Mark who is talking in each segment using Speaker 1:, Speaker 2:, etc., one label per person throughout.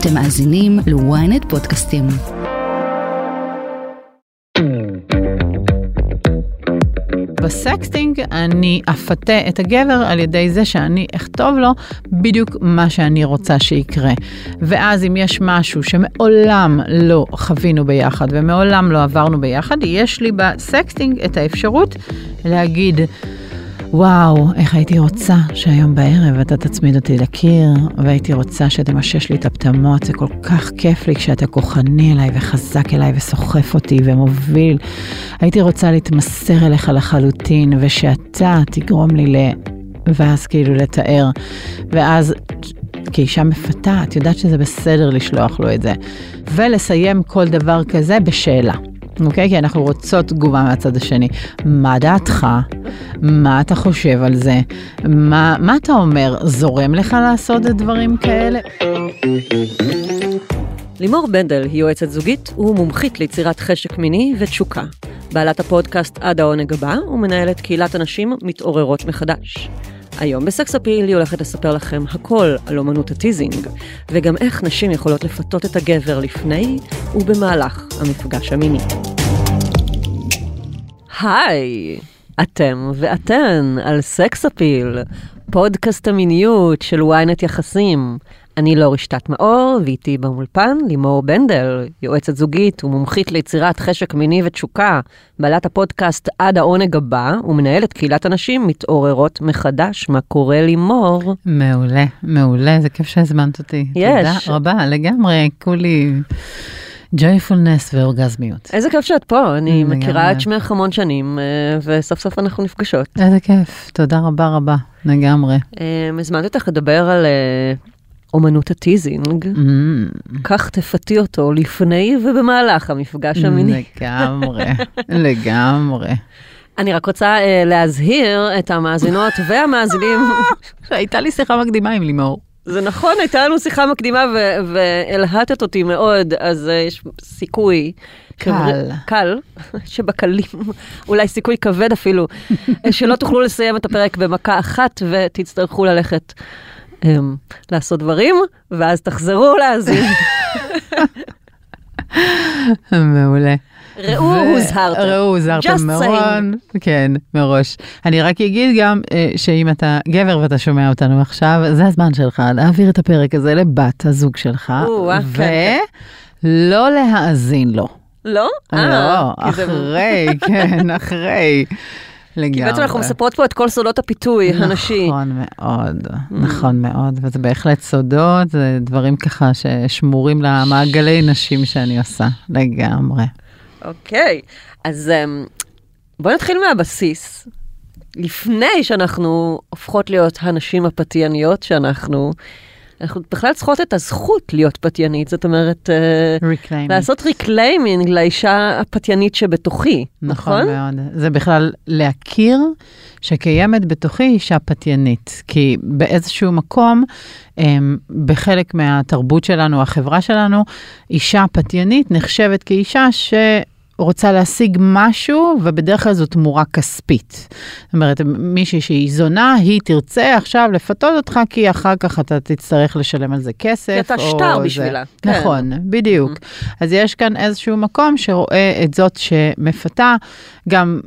Speaker 1: אתם מאזינים ל-ynet פודקאסטים.
Speaker 2: ב sexting אני אפתה את הגבר על ידי זה שאני אכתוב לו בדיוק מה שאני רוצה שיקרה. ואז אם יש משהו שמעולם לא חווינו ביחד ומעולם לא עברנו ביחד, יש לי ב sexting את האפשרות להגיד, וואו, איך הייתי רוצה שהיום בערב אתה תצמיד אותי לקיר, והייתי רוצה שתמשש לי את הפטמות, זה כל כך כיף לי כשאתה כוחני אליי וחזק אליי וסוחף אותי ומוביל. הייתי רוצה להתמסר אליך לחלוטין, ושאתה תגרום לי ל... ואז כאילו לתאר. ואז כאישה מפתה, את יודעת שזה בסדר לשלוח לו את זה. ולסיים כל דבר כזה בשאלה. אוקיי? כי אנחנו רוצות תגובה מהצד השני. מה דעתך? מה אתה חושב על זה? מה, מה אתה אומר? זורם לך לעשות את דברים כאלה?
Speaker 3: לימור בנדל היא יועצת זוגית ומומחית ליצירת חשק מיני ותשוקה. בעלת הפודקאסט עד העונג הבא ומנהלת קהילת הנשים מתעוררות מחדש. היום בסקס אפיל היא הולכת לספר לכם הכל על אומנות ה teasing, וגם איך נשים יכולות לפתות את הגבר לפני ובמהלך המפגש המיני. היי, אתם ואתן על סקס אפיל, פודקאסט המיניות של ynet יחסים. אני רשתת מאור, ואיתי באולפן לימור בנדל, יועצת זוגית ומומחית ליצירת חשק מיני ותשוקה, בעלת הפודקאסט עד העונג הבא, ומנהלת קהילת הנשים מתעוררות מחדש. מה קורה לימור?
Speaker 2: מעולה, מעולה, זה כיף שהזמנת אותי.
Speaker 3: יש.
Speaker 2: תודה רבה, לגמרי, כולי... ג'ויפולנס ואורגזמיות.
Speaker 3: איזה כיף שאת פה, אני. מכירה את שמך המון שנים, אה, וסוף סוף אנחנו נפגשות.
Speaker 2: איזה כיף, תודה רבה רבה, לגמרי.
Speaker 3: אה, הזמנתי אותך לדבר על אה, אומנות הטיזינג.
Speaker 2: Mm,
Speaker 3: כך תפתי אותו לפני ובמהלך המפגש המיני.
Speaker 2: לגמרי, לגמרי.
Speaker 3: אני רק רוצה אה, להזהיר את המאזינות והמאזינים.
Speaker 2: הייתה לי שיחה מקדימה עם לימור.
Speaker 3: זה נכון, הייתה לנו שיחה מקדימה ו- והלהטת אותי מאוד, אז uh, יש סיכוי.
Speaker 2: קל.
Speaker 3: כבר- קל, שבקלים, אולי סיכוי כבד אפילו, שלא תוכלו לסיים את הפרק במכה אחת ותצטרכו ללכת לעשות דברים, ואז תחזרו להאזין.
Speaker 2: מעולה.
Speaker 3: ראו, הוזהרתם.
Speaker 2: ראו, הוזהרתם מרון. כן, מראש. אני רק אגיד גם אה, שאם אתה גבר ואתה שומע אותנו עכשיו, זה הזמן שלך להעביר את הפרק הזה לבת הזוג שלך,
Speaker 3: או-אה, כן,
Speaker 2: ולא להאזין לו.
Speaker 3: לא?
Speaker 2: לא,
Speaker 3: אה, זה-
Speaker 2: אחרי, כן, אחרי. לגמרי.
Speaker 3: כי בעצם אנחנו מספרות פה את כל סודות הפיתוי הנשי.
Speaker 2: נכון מאוד,
Speaker 3: Mm.
Speaker 2: נכון מאוד, וזה בהחלט סודות, זה דברים ככה ששמורים למעגלי נשים שאני עושה, לגמרי.
Speaker 3: אוקיי, אז אמ, בואי נתחיל מהבסיס. לפני שאנחנו הופכות להיות הנשים הפתייניות שאנחנו, אנחנו בכלל צריכות את הזכות להיות פתיינית, זאת אומרת, אה,
Speaker 2: Reclaiming.
Speaker 3: לעשות reclaiming לאישה הפתיינית שבתוכי,
Speaker 2: נכון
Speaker 3: נכון?
Speaker 2: מאוד. זה בכלל להכיר שקיימת בתוכי אישה פתיינית. כי באיזשהו מקום, אמ, בחלק מהתרבות שלנו, החברה שלנו, אישה פתיינית נחשבת כאישה ש... רוצה להשיג משהו, ובדרך כלל זו תמורה כספית. זאת אומרת, מישהי שהיא זונה, היא תרצה עכשיו לפתות אותך, כי אחר כך אתה תצטרך לשלם על זה כסף.
Speaker 3: כי אתה שטר
Speaker 2: זה.
Speaker 3: בשבילה, כן.
Speaker 2: נכון, בדיוק. אז יש כאן איזשהו מקום שרואה את זאת שמפתה, גם,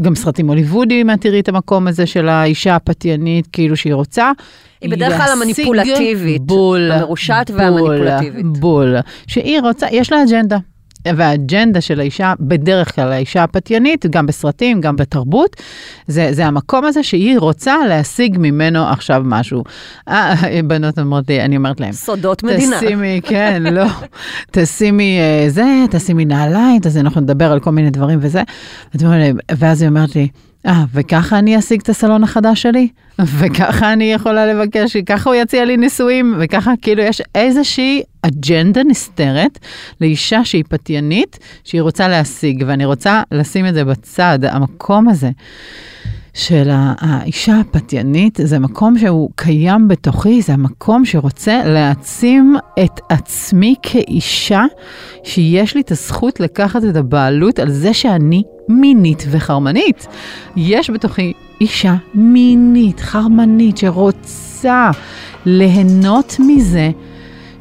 Speaker 2: גם סרטים הוליוודיים, את תראי את המקום הזה של האישה הפתיינית, כאילו שהיא רוצה.
Speaker 3: היא בדרך כלל המניפולטיבית,
Speaker 2: בול,
Speaker 3: המרושעת
Speaker 2: בול,
Speaker 3: והמניפולטיבית.
Speaker 2: בול. שהיא רוצה, יש לה אג'נדה. והאג'נדה של האישה, בדרך כלל האישה הפתיינית, גם בסרטים, גם בתרבות, זה, זה המקום הזה שהיא רוצה להשיג ממנו עכשיו משהו. אה, בנות אומרות לי, אני אומרת להם,
Speaker 3: סודות מדינה.
Speaker 2: תשימי, כן, לא, תשימי אה, זה, תשימי נעליים, תשימי, אנחנו נדבר על כל מיני דברים וזה. ואז היא אומרת לי, אה, וככה אני אשיג את הסלון החדש שלי? וככה אני יכולה לבקש, ככה הוא יציע לי נישואים, וככה כאילו יש איזושהי אג'נדה נסתרת לאישה שהיא פתיינית, שהיא רוצה להשיג, ואני רוצה לשים את זה בצד, המקום הזה. של האישה הפתיינית, זה מקום שהוא קיים בתוכי, זה המקום שרוצה להעצים את עצמי כאישה, שיש לי את הזכות לקחת את הבעלות על זה שאני מינית וחרמנית. יש בתוכי אישה מינית, חרמנית, שרוצה ליהנות מזה.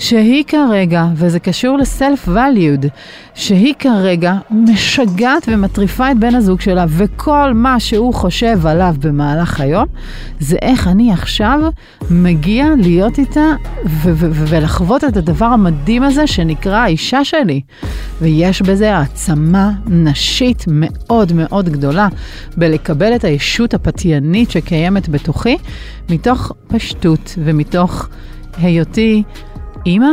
Speaker 2: שהיא כרגע, וזה קשור לסלף valued, שהיא כרגע משגעת ומטריפה את בן הזוג שלה, וכל מה שהוא חושב עליו במהלך היום, זה איך אני עכשיו מגיע להיות איתה ו- ו- ו- ולחוות את הדבר המדהים הזה שנקרא האישה שלי. ויש בזה העצמה נשית מאוד מאוד גדולה בלקבל את הישות הפתיינית שקיימת בתוכי, מתוך פשטות ומתוך היותי אימא,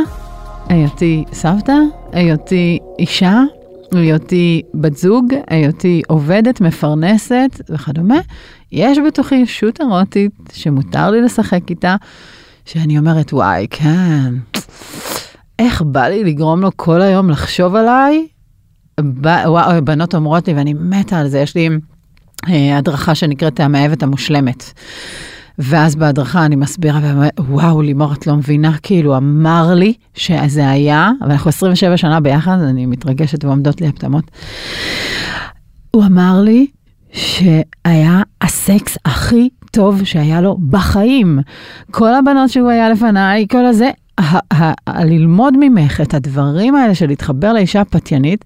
Speaker 2: היותי סבתא, היותי אישה, היותי בת זוג, היותי עובדת, מפרנסת וכדומה. יש בתוכי ישות אירוטית שמותר לי לשחק איתה, שאני אומרת, וואי, כן, איך בא לי לגרום לו כל היום לחשוב עליי? ב, וואו, בנות אומרות לי, ואני מתה על זה, יש לי אה, הדרכה שנקראת המאהבת המושלמת. ואז בהדרכה אני מסבירה, וואו, לימור, את לא מבינה, כאילו, אמר לי שזה היה, ואנחנו 27 שנה ביחד, אני מתרגשת ועומדות לי הפטמות. הוא אמר לי שהיה הסקס הכי טוב שהיה לו בחיים. כל הבנות שהוא היה לפניי, כל הזה, ללמוד ממך את הדברים האלה של להתחבר לאישה פתיינית,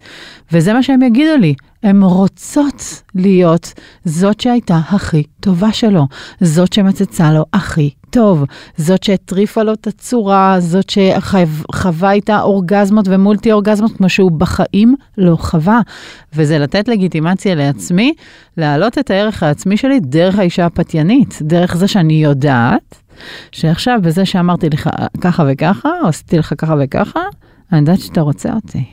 Speaker 2: וזה מה שהם יגידו לי. הן רוצות להיות זאת שהייתה הכי טובה שלו, זאת שמצצה לו הכי טוב, זאת שהטריפה לו את הצורה, זאת שחווה איתה אורגזמות ומולטי אורגזמות כמו שהוא בחיים לא חווה. וזה לתת לגיטימציה לעצמי, להעלות את הערך העצמי שלי דרך האישה הפתיינית, דרך זה שאני יודעת שעכשיו בזה שאמרתי לך ככה וככה, עשיתי לך ככה וככה, אני יודעת שאתה רוצה אותי.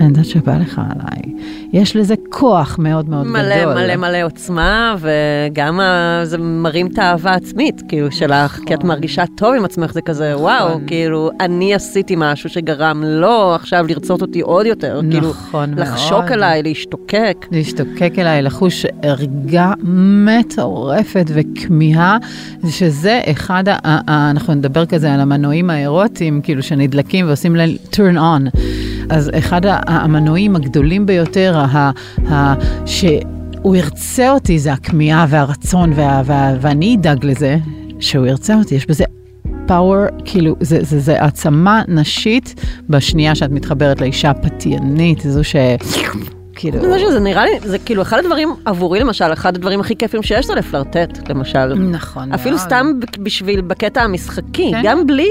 Speaker 2: אני יודעת שבא לך עליי. יש לזה כוח מאוד מאוד
Speaker 3: מלא,
Speaker 2: גדול.
Speaker 3: מלא מלא עוצמה, וגם ה... זה מרים את האהבה העצמית, כאילו, שלך, כי את מרגישה טוב עם עצמך, זה כזה, וואו, כאילו, אני עשיתי משהו שגרם לו עכשיו לרצות אותי עוד יותר. כאילו,
Speaker 2: נכון מאוד.
Speaker 3: לחשוק אליי, להשתוקק.
Speaker 2: להשתוקק אליי, לחוש ערגה מטורפת וכמיהה, שזה אחד, ה- ה- אנחנו נדבר כזה על המנועים האירוטיים, כאילו שנדלקים ועושים להם turn on. אז אחד המנועים הגדולים ביותר, ה- ה- שהוא ירצה אותי, זה הכמיהה והרצון, וה- וה- ואני אדאג לזה, שהוא ירצה אותי, יש בזה פאוור, כאילו, זה, זה, זה העצמה נשית בשנייה שאת מתחברת לאישה פתיינית, זו ש... כאילו...
Speaker 3: זה משהו, זה נראה לי, זה כאילו אחד הדברים עבורי למשל, אחד הדברים הכי כיפים שיש זה לפלרטט, למשל.
Speaker 2: נכון.
Speaker 3: אפילו
Speaker 2: מאוד.
Speaker 3: סתם בשביל בקטע המשחקי,
Speaker 2: כן.
Speaker 3: גם בלי,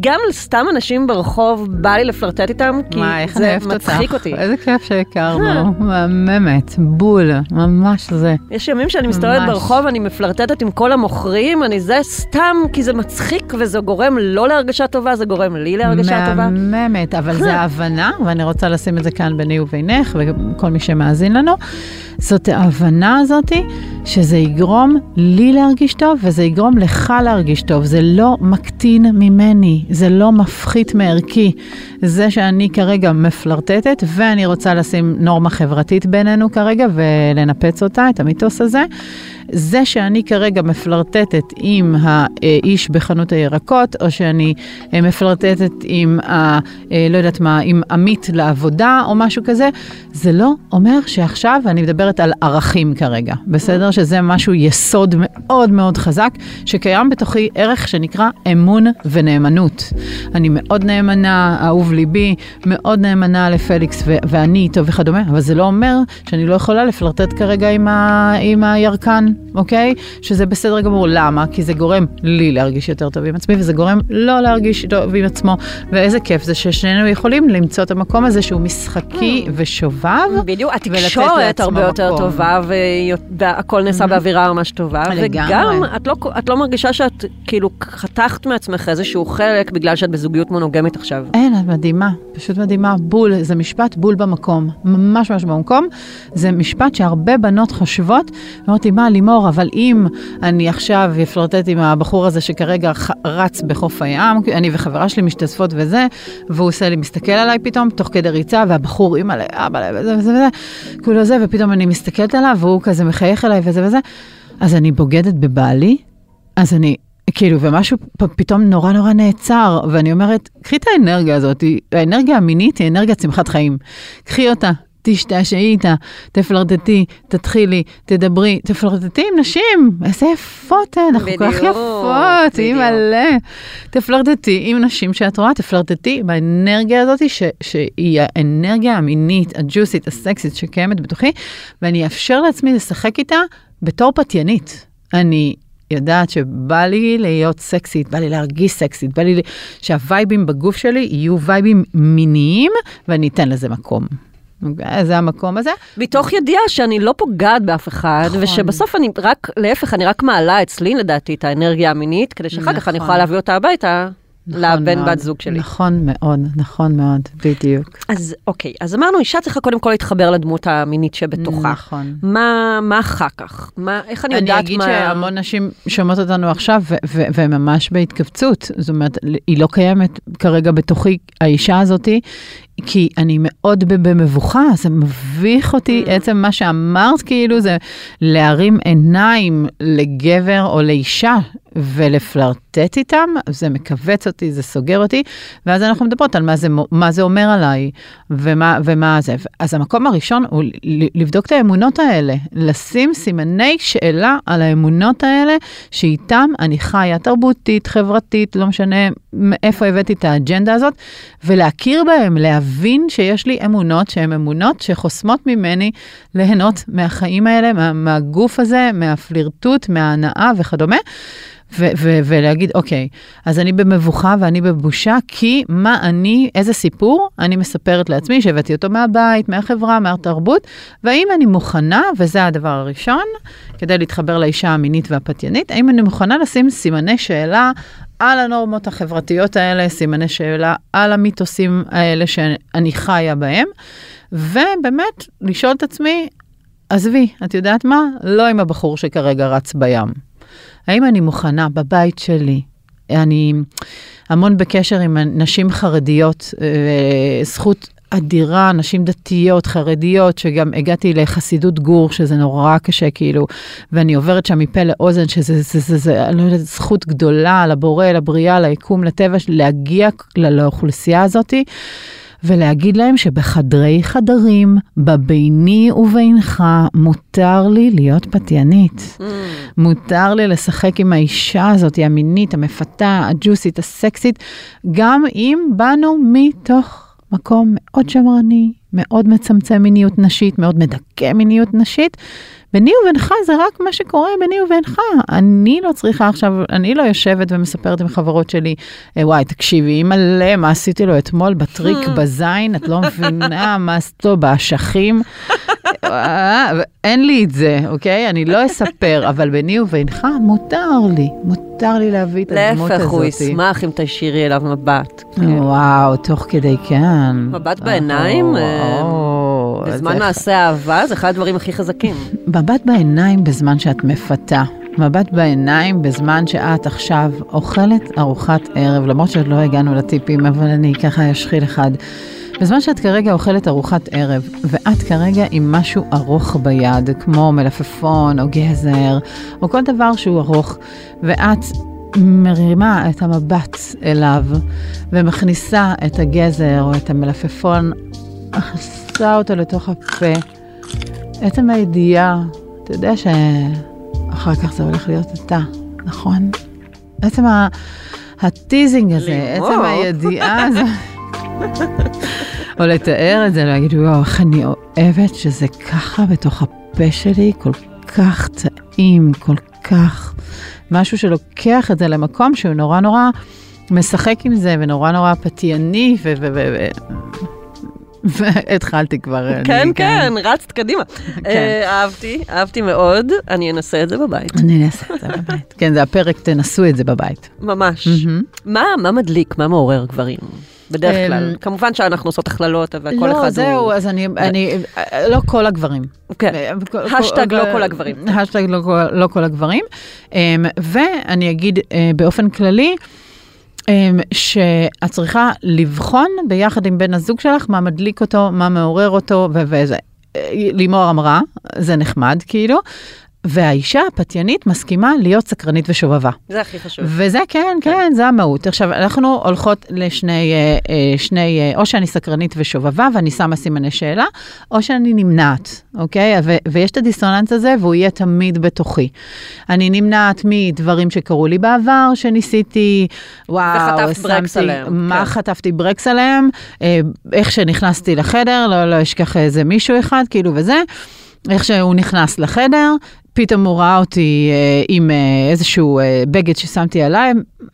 Speaker 3: גם סתם אנשים ברחוב, בא לי לפלרטט איתם, כי
Speaker 2: מה, איך
Speaker 3: זה
Speaker 2: אוהבת אותך.
Speaker 3: מצחיק אותי.
Speaker 2: איזה כיף שהכרנו, מהממת, בול, ממש זה.
Speaker 3: יש ימים שאני מסתובבת. ברחוב, אני מפלרטטת עם כל המוכרים, אני זה סתם כי זה מצחיק וזה גורם לא להרגשה טובה, זה גורם לי להרגשה טובה.
Speaker 2: מהממת, אבל זה ההבנה, ואני רוצה לשים את זה כאן ביני ובינך, וכל מי שמאזין לנו, זאת ההבנה הזאתי, שזה יגרום לי להרגיש טוב, וזה יגרום לך להרגיש טוב. זה לא מקטין ממני, זה לא מפחית מערכי. זה שאני כרגע מפלרטטת, ואני רוצה לשים נורמה חברתית בינינו כרגע, ולנפץ אותה, את המיתוס הזה. זה שאני כרגע מפלרטטת עם האיש בחנות הירקות, או שאני אה, מפלרטטת עם, ה, אה, לא יודעת מה, עם עמית לעבודה או משהו כזה, זה לא אומר שעכשיו, ואני מדברת על ערכים כרגע, בסדר? שזה משהו יסוד מאוד מאוד חזק, שקיים בתוכי ערך שנקרא אמון ונאמנות. אני מאוד נאמנה, אהוב ליבי, מאוד נאמנה לפליקס ו- ואני איתו וכדומה, אבל זה לא אומר שאני לא יכולה לפלרטט כרגע עם, ה- עם הירקן, אוקיי? שזה בסדר גמור. למה? כי זה גורם לי להרגיש יותר טוב עם עצמי, וזה גורם לא להרגיש טוב עם עצמו. ואיזה כיף זה ששנינו יכולים למצוא את המקום הזה שהוא משחקי ושובב.
Speaker 3: בדיוק, התקשורת הרבה יותר
Speaker 2: מקום.
Speaker 3: טובה, והכל נעשה באווירה ממש טובה. וגם את לא, את לא מרגישה שאת כאילו חתכת מעצמך איזשהו חלק בגלל שאת בזוגיות מונוגמית עכשיו.
Speaker 2: אין, את מדהימה, פשוט מדהימה. בול, זה משפט בול במקום, ממש ממש במקום. זה משפט שהרבה בנות חושבות, אמרתי, מה, לימור, אבל אם אני עכשיו אפלרטט עם הבחור הזה שכרגע רץ בחוף הים, אני וחברה שלי משתתפות וזה, והוא עושה לי, מסתכל עליי פתאום, תוך כדי ריצה, והבחור, אימא לאבא, וזה וזה וזה, כולו זה, ופתאום אני מסתכלת עליו, והוא כזה מחייך אליי וזה וזה, אז אני בוגדת בבעלי, אז אני, כאילו, ומשהו פתאום נורא נורא נעצר, ואני אומרת, קחי את האנרגיה הזאת, האנרגיה המינית היא אנרגיה צמחת חיים. קחי אותה, תשתעשעי איתה, תפלרטטי, תתחילי, תדברי, תפלרטטי עם נשים, איזה יפות הן, אנחנו כל כך יפות, היא. מלא. תפלרטטי עם נשים שאת רואה, תפלרטטי עם האנרגיה הזאת, ש, שהיא האנרגיה המינית, הג'וסית, הסקסית שקיימת בתוכי, ואני אאפשר לעצמי לשחק איתה בתור פתיינית. אני יודעת שבא לי להיות סקסית, בא לי להרגיש סקסית, בא לי שהווייבים בגוף שלי יהיו וייבים מיניים, ואני אתן לזה מקום. אוקיי? זה המקום הזה.
Speaker 3: מתוך ידיעה שאני לא פוגעת באף אחד,
Speaker 2: נכון.
Speaker 3: ושבסוף אני רק, להפך, אני רק מעלה אצלי לדעתי את האנרגיה המינית, כדי שאחר כך אני
Speaker 2: נכון.
Speaker 3: יכולה להביא אותה הביתה
Speaker 2: נכון
Speaker 3: לבן
Speaker 2: מאוד.
Speaker 3: בת זוג שלי.
Speaker 2: נכון מאוד, נכון מאוד, בדיוק.
Speaker 3: אז אוקיי, אז אמרנו, אישה צריכה קודם כל להתחבר לדמות המינית שבתוכה.
Speaker 2: נכון.
Speaker 3: מה, מה אחר כך? מה, איך אני
Speaker 2: אני
Speaker 3: יודעת
Speaker 2: אגיד
Speaker 3: מה...
Speaker 2: שהמון נשים שומעות אותנו עכשיו, ו- ו- והן ממש בהתכווצות. זאת אומרת, היא לא קיימת כרגע בתוכי, האישה הזאתי, כי אני מאוד במבוכה, זה מביך אותי,
Speaker 3: Mm.
Speaker 2: עצם מה שאמרת, כאילו, זה להרים עיניים לגבר או לאישה ולפלרטט איתם, זה מכווץ אותי, זה סוגר אותי, ואז אנחנו מדברות על מה זה, מה זה אומר עליי, ומה, ומה זה. אז המקום הראשון הוא לבדוק את האמונות האלה, לשים סימני שאלה על האמונות האלה, שאיתם אני חיה, תרבותית, חברתית, לא משנה מאיפה הבאתי את האג'נדה הזאת, ולהכיר בהם, להבין שיש לי אמונות שהן אמונות שחוסמות ממני ליהנות מהחיים האלה, מה, מהגוף הזה, מהפלירטוט, מההנאה וכדומה. ו- ו- ולהגיד, אוקיי, אז אני במבוכה ואני בבושה, כי מה אני, איזה סיפור אני מספרת לעצמי, שהבאתי אותו מהבית, מהחברה, מהתרבות, והאם אני מוכנה, וזה הדבר הראשון, כדי להתחבר לאישה המינית והפתיינית, האם אני מוכנה לשים סימני שאלה על הנורמות החברתיות האלה, סימני שאלה על המיתוסים האלה שאני חיה בהם, ובאמת, לשאול את עצמי, עזבי, את יודעת מה? לא עם הבחור שכרגע רץ בים. האם אני מוכנה בבית שלי? אני המון בקשר עם נשים חרדיות, אה, זכות אדירה, נשים דתיות, חרדיות, שגם הגעתי לחסידות גור, שזה נורא קשה, כאילו, ואני עוברת שם מפה לאוזן, שזה, זה, זה, זה, אני לא יודעת, זכות גדולה לבורא, לבריאה, ליקום, לטבע, להגיע לאוכלוסייה הזאתי. ולהגיד להם שבחדרי חדרים, בביני ובינך, מותר לי להיות פתיינית.
Speaker 3: Mm,
Speaker 2: מותר לי לשחק עם האישה הזאת, המינית, המפתה, הג'וסית, הסקסית, גם אם באנו מתוך מקום מאוד שמרני, מאוד מצמצם מיניות נשית, מאוד מדכא מיניות נשית. ביני ובינך זה רק מה שקורה ביני ובינך. אני לא צריכה עכשיו, אני לא יושבת ומספרת עם חברות שלי, "אה, וואי, תקשיבי, אימא'לה, מה עשיתי לו אתמול בטריק בזין, את לא מבינה מה עשית לו באשכים. אה, אין לי את זה, אוקיי? אני לא אספר, אבל ביני ובינך מותר לי, מותר לי להביא את הדמות הזאת.
Speaker 3: להפך, הוא ישמח אם תשאירי אליו מבט.
Speaker 2: וואו, תוך כדי כן.
Speaker 3: מבט בעיניים, אה, בזמן מעשה אהבה זה אחד הדברים הכי חזקים.
Speaker 2: מבט בעיניים בזמן שאת מפתה. מבט בעיניים בזמן שאת עכשיו אוכלת ארוחת ערב, למרות שעוד לא הגענו לטיפים, אבל אני ככה אשחיל אחד. בזמן שאת כרגע אוכלת ארוחת ערב, ואת כרגע עם משהו ארוך ביד, כמו מלפפון או גזר, או כל דבר שהוא ארוך, ואת מרימה את המבט אליו, ומכניסה את הגזר או את המלפפון, מכניסה אותו לתוך הפה. עצם הידיעה, אתה יודע שאחר כך זה הולך להיות אתה, נכון? עצם ה... הטיזינג הזה. עצם הידיעה הזו, או לתאר את זה, להגיד, וואו, איך אני אוהבת שזה ככה בתוך הפה שלי, כל כך טעים, כל כך... משהו שלוקח את זה למקום שהוא נורא נורא משחק עם זה, ונורא נורא פתייני, ו... ו, ו, ו והתחלתי כבר.
Speaker 3: כן,
Speaker 2: כאן.
Speaker 3: כן, רצת קדימה. אה, אהבתי, אהבתי מאוד, אני אנסה את זה בבית.
Speaker 2: אני אעשה את זה בבית. כן, זה הפרק, תנסו את זה בבית.
Speaker 3: ממש. מה מדליק, מה מעורר גברים? בדרך
Speaker 2: אמ,
Speaker 3: כלל. כמובן שאנחנו עושות הכללות, אבל כל אחד הוא...
Speaker 2: לא, זהו, אז אני, לא כל הגברים.
Speaker 3: כן. השטג
Speaker 2: כל-
Speaker 3: לא כל הגברים.
Speaker 2: השטג לא כל- לא הגברים. ואני אגיד אה, באופן כללי, אמ, שאת צריכה לבחון ביחד עם בן הזוג שלך מה מדליק אותו, מה מעורר אותו ו- וזה. אה, לימור אמרה, זה נחמד כאילו, והאישה הפתיינית מסכימה להיות סקרנית ושובבה.
Speaker 3: זה הכי חשוב.
Speaker 2: וזה כן, כן, זה המהות. עכשיו, אנחנו הולכות לשני, אה, אה, שני, אה, או שאני סקרנית ושובבה ואני שמה סימני שאלה, או שאני נמנעת, אוקיי? ו- ויש את הדיסוננס הזה והוא יהיה תמיד בתוכי. אני נמנעת מדברים שקרו לי בעבר, שניסיתי, וואו,
Speaker 3: וחטפת ברקס עליהם,
Speaker 2: מה
Speaker 3: כן.
Speaker 2: חטפתי ברקס עליהם, איך שנכנסתי לחדר, לא, לא אשכח איזה מישהו אחד, כאילו וזה. איך שהוא נכנס לחדר, פתאום הוא ראה אותי אה, עם אה, איזשהו אה, בגד ששמתי עליי,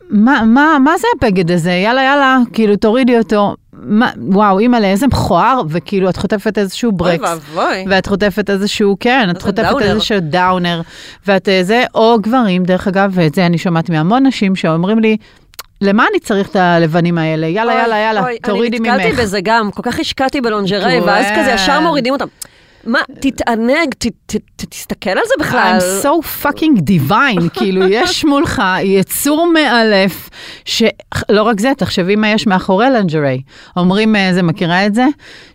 Speaker 2: מה, מה, מה זה הבגד הזה? יאללה, יאללה, כאילו, תורידי אותו. מה, וואו, אימא'לה, איזה מכוער, וכאילו, את חוטפת איזשהו
Speaker 3: אוי
Speaker 2: ברקס.
Speaker 3: ואבוי.
Speaker 2: ואת חוטפת איזשהו, כן, את חוטפת
Speaker 3: דאונר.
Speaker 2: איזשהו דאונר, ואת אה, זה, או גברים, דרך אגב, ואת זה אני שומעת מהמון נשים שאומרים לי, למה אני צריך את הלבנים האלה? יאללה, יאללה, יאללה,
Speaker 3: אוי,
Speaker 2: תורידי
Speaker 3: אני
Speaker 2: ממך.
Speaker 3: נתקלתי בזה גם, כל כך השקעתי בלונג'רי,
Speaker 2: כן.
Speaker 3: ואז כזה ישר מורידים אותם. מה, תתענג, תסתכל על זה בכלל.
Speaker 2: I'm so fucking divine, כאילו יש מולך יצור מאלף, שלא רק זה, תחשבי מה יש מאחורי לנג'רי. אומרים, אה, זה מכירה את זה?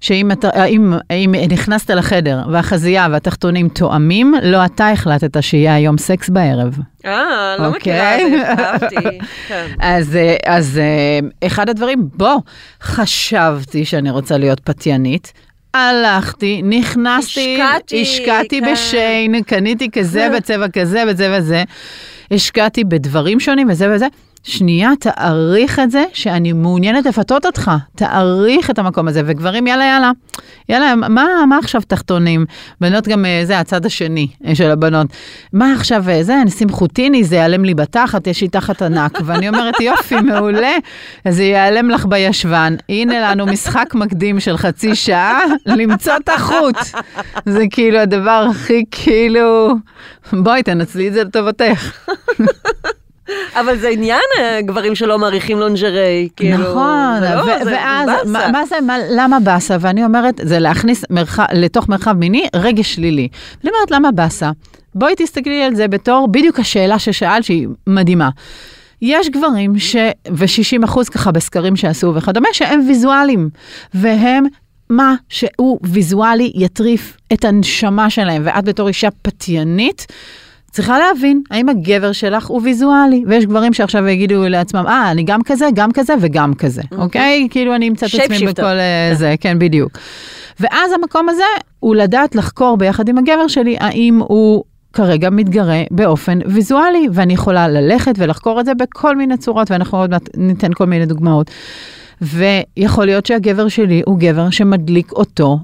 Speaker 2: שאם אם, אם נכנסת לחדר והחזייה והתחתונים תואמים, לא אתה החלטת שיהיה היום סקס בערב.
Speaker 3: אה, לא
Speaker 2: אוקיי.
Speaker 3: מכירה את זה, אהבתי. כן.
Speaker 2: אז, אה, אז אה, אחד הדברים, בוא, חשבתי שאני רוצה להיות פתיינית. הלכתי, נכנסתי,
Speaker 3: השקעתי,
Speaker 2: השקעתי
Speaker 3: כן.
Speaker 2: בשיין, קניתי כזה בצבע כזה בצבע זה, השקעתי בדברים שונים וזה וזה. שנייה, תעריך את זה שאני מעוניינת לפתות אותך, תעריך את המקום הזה, וגברים, יאללה, יאללה, יאללה, מה, מה עכשיו תחתונים? בנות גם, אה, זה הצד השני אה, של הבנות. מה עכשיו, אה, זה, אני שים חוטיני, זה ייעלם לי בתחת, יש לי תחת ענק, ואני אומרת, יופי, מעולה, זה ייעלם לך בישבן. הנה לנו משחק מקדים של חצי שעה, למצוא את החוט. זה כאילו הדבר הכי כאילו, בואי, תנצלי את זה לטובתך.
Speaker 3: אבל זה עניין אה, גברים שלא מעריכים לונג'רי, כאילו.
Speaker 2: נכון,
Speaker 3: לא,
Speaker 2: ו-
Speaker 3: זה
Speaker 2: ואז,
Speaker 3: באסה.
Speaker 2: מה, מה זה, מה, למה באסה? ואני אומרת, זה להכניס מרח, לתוך מרחב מיני רגש שלילי. ואני אומרת, למה באסה? בואי תסתכלי על זה בתור בדיוק השאלה ששאלת, שהיא מדהימה. יש גברים, ש... ו-60 אחוז ככה בסקרים שעשו וכדומה, שהם ויזואלים, והם... מה שהוא ויזואלי יטריף את הנשמה שלהם, ואת בתור אישה פתיינית, צריכה להבין האם הגבר שלך הוא ויזואלי, ויש גברים שעכשיו יגידו לעצמם, אה, אני גם כזה, גם כזה וגם כזה, אוקיי? כאילו אני אמצא את עצמי
Speaker 3: Shapeshifter.
Speaker 2: בכל אה, זה, כן, בדיוק. ואז המקום הזה הוא לדעת לחקור ביחד עם הגבר שלי, האם הוא כרגע מתגרה באופן ויזואלי, ואני יכולה ללכת ולחקור את זה בכל מיני צורות, ואנחנו עוד מעט ניתן כל מיני דוגמאות. ויכול להיות שהגבר שלי הוא גבר שמדליק אותו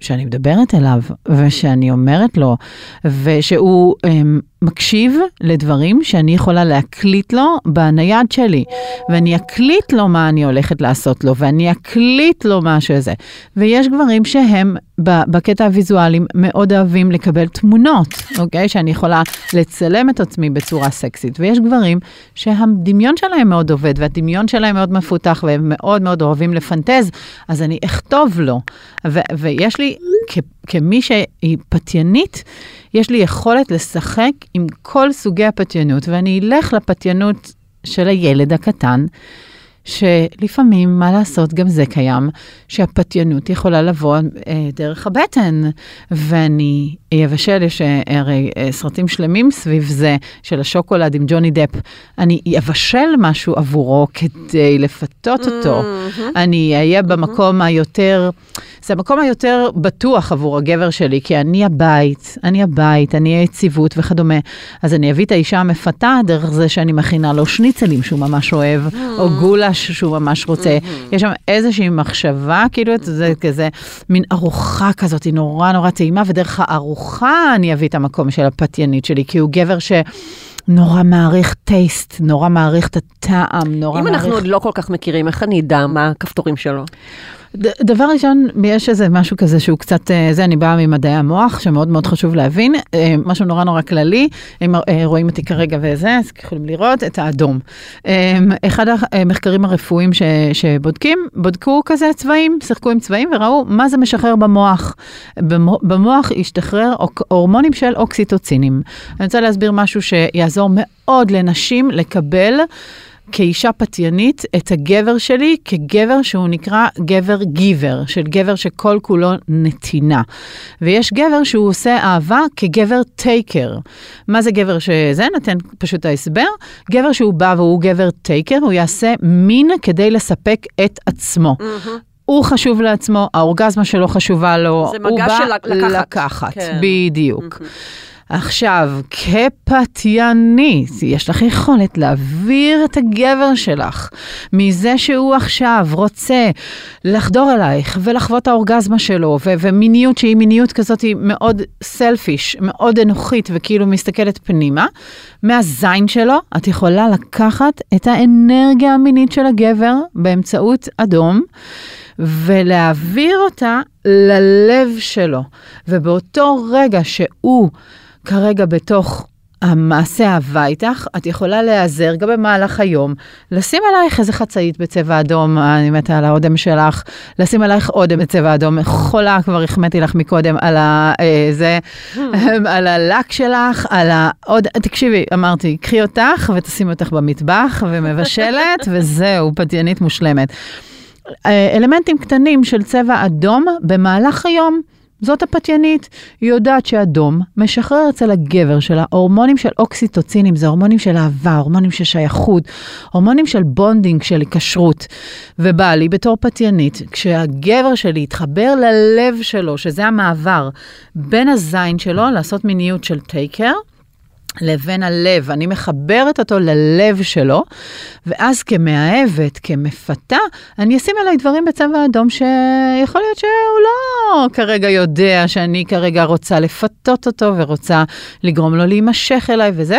Speaker 2: שאני מדברת אליו, ושאני אומרת לו, ושהוא um, מקשיב לדברים שאני יכולה להקליט לו בנייד שלי, ואני אקליט לו מה אני הולכת לעשות לו, ואני אקליט לו מה שזה. ויש גברים שהם בקטע הוויזואלים מאוד אוהבים לקבל תמונות, אוקיי? שאני יכולה לצלם את עצמי בצורה סקסית. ויש גברים שהדמיון שלהם מאוד עובד, והדמיון שלהם מאוד מפותח, והם מאוד מאוד אוהבים לפנטז, אז אני אכתוב לו. ויש לי, כמי שהיא פתיינית, יש לי יכולת לשחק עם כל סוגי הפתיינות, ואני אלך לפתיינות של הילד הקטן, שלפעמים, מה לעשות, גם זה קיים, שהפתיינות יכולה לבוא אה, דרך הבטן, ואני אבשל, יש אה, הרי אה, סרטים שלמים סביב זה, של השוקולד עם ג'וני דפ, אני אבשל משהו עבורו כדי לפתות אותו. אני אהיה במקום היותר, זה המקום היותר בטוח עבור הגבר שלי, כי אני הבית, אני הבית, אני היציבות וכדומה. אז אני אביא את האישה המפתה דרך זה שאני מכינה לו שניצלים שהוא ממש אוהב, או גולש שהוא ממש רוצה. יש שם איזושהי מחשבה, כאילו, זה כזה מין ארוחה כזאת, היא נורא נורא טעימה, ודרך הארוחה אני אביא את המקום של הפתיינית שלי, כי הוא גבר ש... נורא מעריך טייסט, נורא מעריך את הטעם, נורא
Speaker 3: אם
Speaker 2: מעריך...
Speaker 3: אנחנו עוד לא כל כך מכירים, איך אני אדע מה הכפתורים שלו?
Speaker 2: דבר ראשון, יש איזה משהו כזה שהוא קצת, אה, זה אני באה ממדעי המוח, שמאוד מאוד חשוב להבין, אה, משהו נורא נורא כללי, אם אה, רואים אותי כרגע וזה, אז יכולים לראות את האדום. אחד המחקרים הרפואיים ש, שבודקים, בדקו כזה צבעים, שיחקו עם צבעים וראו מה זה משחרר במוח. במו- במוח השתחרר הורמונים של אוקסיטוצינים. אני רוצה להסביר משהו שיעזור מאוד לנשים לקבל. כאישה פתיינית את הגבר שלי כגבר שהוא נקרא גבר גיבר, של גבר שכל כולו נתינה. ויש גבר שהוא עושה אהבה כגבר טייקר. מה זה גבר שזה? נתן פשוט ההסבר. גבר שהוא בא והוא גבר טייקר, הוא יעשה מין כדי לספק את עצמו.
Speaker 3: מהמם.
Speaker 2: הוא חשוב לעצמו, האורגזמה שלו חשובה לו, הוא בא
Speaker 3: של לקחת.
Speaker 2: לקחת,
Speaker 3: כן.
Speaker 2: בדיוק. עכשיו, כפתיינית, יש לך יכולת להעביר את הגבר שלך מזה שהוא עכשיו רוצה לחדור אלייך ולחוות האורגזמה שלו, ו- ומיניות שהיא מיניות כזאת היא מאוד סלפיש, מאוד אנוכית וכאילו מסתכלת פנימה, מהזין שלו את יכולה לקחת את האנרגיה המינית של הגבר באמצעות אדום. ולהעביר אותה ללב שלו. ובאותו רגע שהוא כרגע בתוך המעשה אהבה איתך, את יכולה להיעזר גם במהלך היום, לשים עלייך איזה חצאית בצבע אדום, אני מתה על האודם שלך, לשים עלייך אודם בצבע אדום, חולה, כבר החמאתי לך מקודם על ה... אה, זה, על הלק שלך, על העוד... תקשיבי, אמרתי, קחי אותך ותשימי אותך במטבח ומבשלת, וזהו, פתיינית מושלמת. אה, אלמנטים קטנים של צבע אדום במהלך היום. זאת הפתיינית, היא יודעת שאדום משחרר אצל הגבר שלה הורמונים של אוקסיטוצינים, זה הורמונים של אהבה, הורמונים של שייכות, הורמונים של bonding, של היקשרות. ובא לי בתור פתיינית, כשהגבר שלי יתחבר ללב שלו, שזה המעבר בין הזין שלו לעשות מיניות של taker, לבין הלב, אני מחברת אותו ללב שלו, ואז כמאהבת, כמפתה, אני אשים עליי דברים בצבע אדום שיכול להיות שהוא לא כרגע יודע שאני כרגע רוצה לפתות אותו ורוצה לגרום לו להימשך אליי וזה,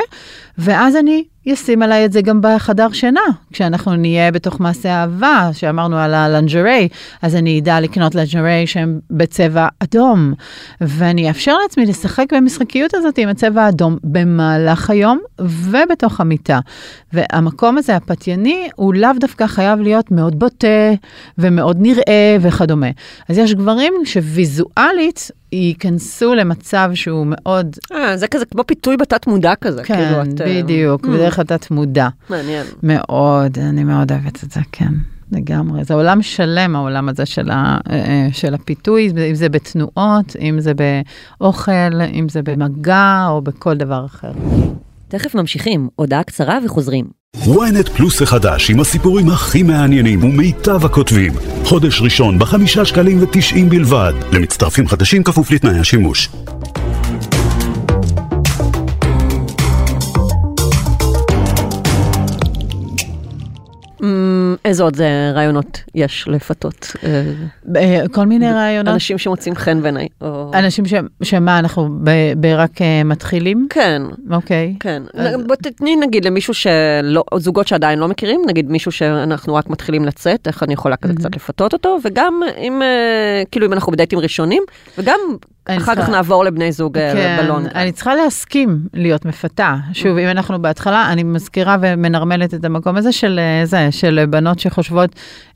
Speaker 2: ואז אני אשים עליי את זה גם בחדר שינה, כשאנחנו נהיה בתוך מעשה אהבה, שאמרנו על הלנג'רי, אז אני אדע לקנות לנג'רי שהם בצבע אדום, ואני אאפשר לעצמי לשחק במשחקיות הזאת עם הצבע האדום במהלך היום ובתוך המיטה. והמקום הזה, הפתייני, הוא לאו דווקא חייב להיות מאוד בוטה ומאוד נראה וכדומה. אז יש גברים שוויזואלית ייכנסו למצב שהוא מאוד,
Speaker 3: אה, זה כזה כמו פיתוי בתת מודע כזה, כאילו
Speaker 2: כן,
Speaker 3: את... אה,
Speaker 2: בדיוק,
Speaker 3: mm.
Speaker 2: בדרך התת מודע.
Speaker 3: מעניין.
Speaker 2: מאוד, אני מאוד אוהבת את זה, כן. לגמרי. זה עולם שלם, העולם הזה של, ה, אה, של הפיתוי, אם זה בתנועות, אם זה באוכל, אם זה במגע או בכל דבר אחר.
Speaker 3: תכף ממשיכים, הודעה קצרה וחוזרים.
Speaker 4: Ynet פלוס החדש עם הסיפורים הכי מעניינים ומיטב הכותבים. חודש ראשון בחמישה שקלים ותשעים בלבד. למצטרפים חדשים כפוף לתנאי השימוש.
Speaker 3: איזה עוד רעיונות יש לפתות? אה,
Speaker 2: אה, כל מיני רעיונות.
Speaker 3: אנשים שמוצאים חן בעיניי. או-
Speaker 2: אנשים ש, שמה, אנחנו ב- ברק אה, מתחילים?
Speaker 3: כן.
Speaker 2: אוקיי.
Speaker 3: כן,
Speaker 2: אז-
Speaker 3: בוא תתני נגיד למישהו שלא, זוגות שעדיין לא מכירים, נגיד מישהו שאנחנו רק מתחילים לצאת, איך אני יכולה כזה קצת לפתות אותו, וגם אם, כאילו אם אנחנו בדייטים ראשונים, וגם אחר כך
Speaker 2: צריכה-
Speaker 3: נעבור לבני זוג אה,
Speaker 2: כן,
Speaker 3: בלון.
Speaker 2: אני צריכה להסכים להיות מפתה. שוב, אם אנחנו בהתחלה, אני מזכירה ומנרמלת את המקום הזה של אה, זה, של בנות שחושבות,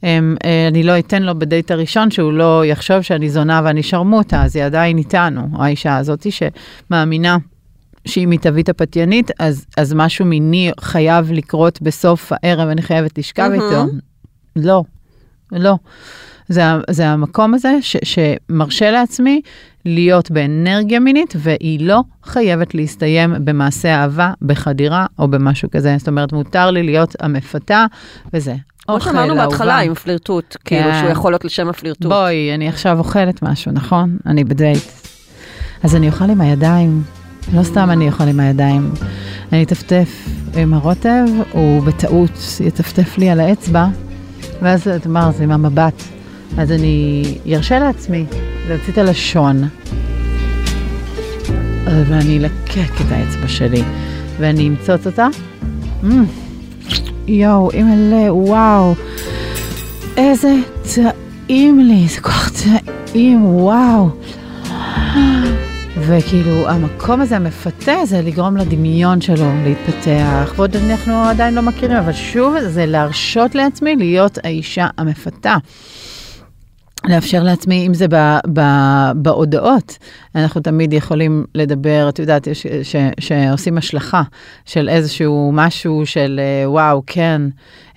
Speaker 2: אמ, אה, אני לא אתן לו בדייט הראשון, שהוא לא יחשוב שאני זונה ואני שרמוטה, אז היא עדיין איתנו, האישה הזאת שמאמינה. שאם היא תביא את הפתיינית, אז, אז משהו מיני חייב לקרות בסוף הערב, אני חייבת לשכב
Speaker 3: מהמם.
Speaker 2: איתו. לא, לא. זה, זה המקום הזה ש, שמרשה לעצמי להיות באנרגיה מינית, והיא לא חייבת להסתיים במעשה אהבה, בחדירה או במשהו כזה. זאת אומרת, מותר לי להיות המפתה, וזה.
Speaker 3: כמו שאמרנו בהתחלה. עם פלירטוט, כאילו
Speaker 2: כן.
Speaker 3: שהוא יכול להיות לשם הפלירטוט.
Speaker 2: בואי, אני עכשיו אוכלת משהו, נכון? אני בדייט. אז אני אוכל עם הידיים. לא סתם אני אוכל עם הידיים. אני אטפטף עם הרוטב, הוא בטעות יטפטף לי על האצבע, ואז את אמרת, זה עם המבט. אז אני ארשה לעצמי להוציא את הלשון, ואני אלקק את האצבע שלי, ואני אמצוץ אותה. Mm. יואו, אימא'לה, וואו. איזה טעים לי, זה כל כך טעים, וואו. וכאילו, המקום הזה המפתה זה לגרום לדמיון שלו להתפתח, ועוד אנחנו עדיין לא מכירים, אבל שוב, זה להרשות לעצמי להיות האישה המפתה. לאפשר לעצמי, אם זה בהודעות, אנחנו תמיד יכולים לדבר, את יודעת, יש, ש, שעושים השלכה של איזשהו משהו של אה, וואו, כן,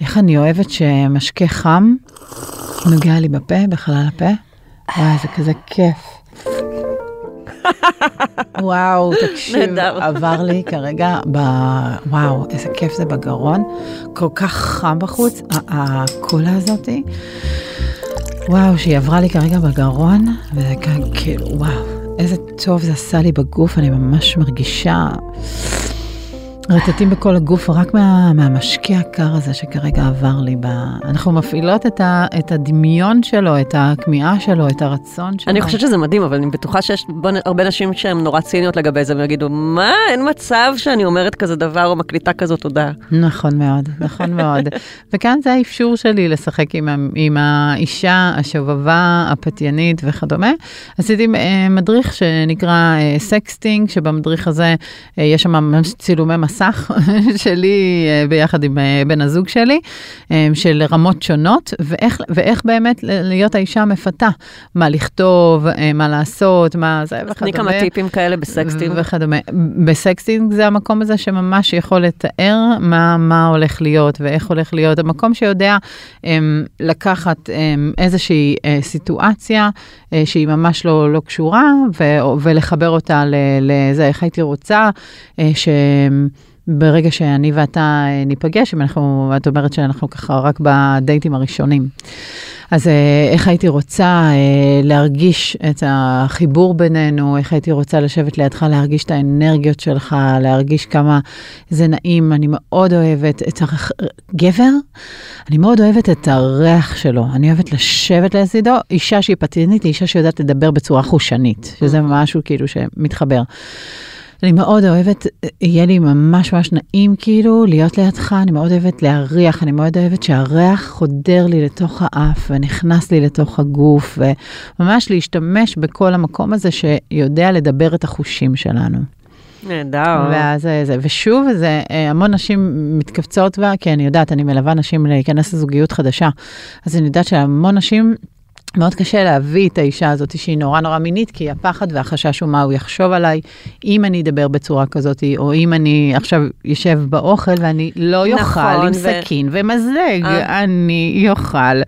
Speaker 2: איך אני אוהבת שמשקה חם נוגע לי בפה, בחלל הפה. וואי, זה כזה כיף. וואו, תקשיב. עבר לי כרגע, ב... וואו, איזה כיף זה בגרון, כל כך חם בחוץ, הקולה הזאתי. וואו, שהיא עברה לי כרגע בגרון, וזה כ- כאילו, וואו, איזה טוב זה עשה לי בגוף, אני ממש מרגישה רטטים בכל הגוף, רק מה, מהמשקה הקר הזה שכרגע עבר לי. ב... אנחנו מפעילות את, ה, את הדמיון שלו, את הכמיהה שלו, את הרצון שלו.
Speaker 3: אני חושבת שזה מדהים, אבל אני בטוחה שיש הרבה נשים שהן נורא ציניות לגבי זה, ויגידו, מה, אין מצב שאני אומרת כזה דבר או מקליטה כזאת תודה.
Speaker 2: נכון מאוד, נכון מאוד. וכאן זה האפשור שלי לשחק עם, ה- עם האישה השובבה, הפתיינית וכדומה. עשיתי אה, מדריך שנקרא אה, sexting, שבמדריך הזה אה, יש שם ממש צילומי מסך שלי אה, ביחד עם אה, בן הזוג שלי, אה, של רמות שונות, ואיך, ואיך באמת להיות האישה המפתה, מה לכתוב, מה לעשות, מה זה וכדומה.
Speaker 3: תני כמה טיפים כאלה בסקסטים.
Speaker 2: וכדומה. ב sexting זה המקום הזה שממש יכול לתאר מה, מה הולך להיות ואיך הולך להיות. המקום שיודע um, לקחת um, איזושהי סיטואציה שהיא ממש לא, לא קשורה ו, ולחבר אותה לזה, איך הייתי רוצה, ש... ברגע שאני ואתה אה, ניפגש, אם אנחנו, את אומרת שאנחנו ככה רק בדייטים הראשונים. אז אה, איך הייתי רוצה אה, להרגיש את החיבור בינינו, איך הייתי רוצה לשבת לידך, להרגיש את האנרגיות שלך, להרגיש כמה זה נעים. אני מאוד אוהבת את הגבר, אני מאוד אוהבת את הריח שלו. אני אוהבת לשבת לצידו, אישה שהיא פתיינית, היא אישה שיודעת לדבר בצורה חושנית, שזה משהו כאילו שמתחבר. אני מאוד אוהבת, יהיה לי ממש ממש נעים כאילו להיות לידך, אני מאוד אוהבת להריח, אני מאוד אוהבת שהריח חודר לי לתוך האף ונכנס לי לתוך הגוף, וממש להשתמש בכל המקום הזה שיודע לדבר את החושים שלנו.
Speaker 3: נהדר.
Speaker 2: ואז אה, זה, ושוב, זה אה, המון נשים מתכווצות, בה, כי אני יודעת, אני מלווה נשים להיכנס לזוגיות חדשה, אז אני יודעת שהמון נשים... מאוד קשה להביא את האישה הזאת שהיא נורא נורא מינית, כי הפחד והחשש הוא מה הוא יחשוב עליי, אם אני אדבר בצורה כזאת, או אם אני עכשיו יושב באוכל ואני לא יאכל
Speaker 3: נכון,
Speaker 2: עם
Speaker 3: ו-
Speaker 2: סכין ומזלג,
Speaker 3: אה.
Speaker 2: אני אוכל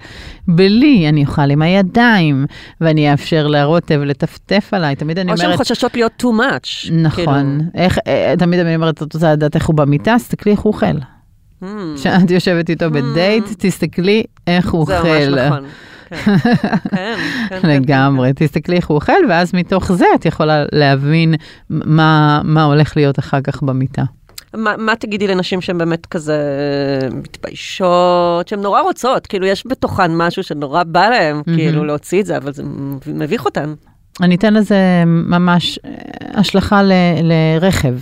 Speaker 2: בלי, אני אוכל עם הידיים, ואני אאפשר לרוטב לטפטף עליי, תמיד אני
Speaker 3: או שהן
Speaker 2: אומרת...
Speaker 3: חוששות להיות too much.
Speaker 2: נכון, איך, אה, תמיד אני אומרת, את רוצה לדעת איך הוא במיטה, תסתכלי איך הוא אוכל.
Speaker 3: כאילו,
Speaker 2: כשאת יושבת איתו בדייט, תסתכלי איך הוא
Speaker 3: זה
Speaker 2: אוכל.
Speaker 3: ממש נכון. כן, כן, כן, כן,
Speaker 2: לגמרי, תסתכלי איך הוא אוכל, ואז מתוך זה את יכולה להבין מה, מה הולך להיות אחר כך במיטה.
Speaker 3: מה, מה תגידי לנשים שהן באמת כזה מתביישות, שהן נורא רוצות, כאילו יש בתוכן משהו שנורא בא להן, כאילו להוציא את זה, אבל זה מביך אותן.
Speaker 2: אני אתן לזה ממש אה, השלכה ל, לרכב.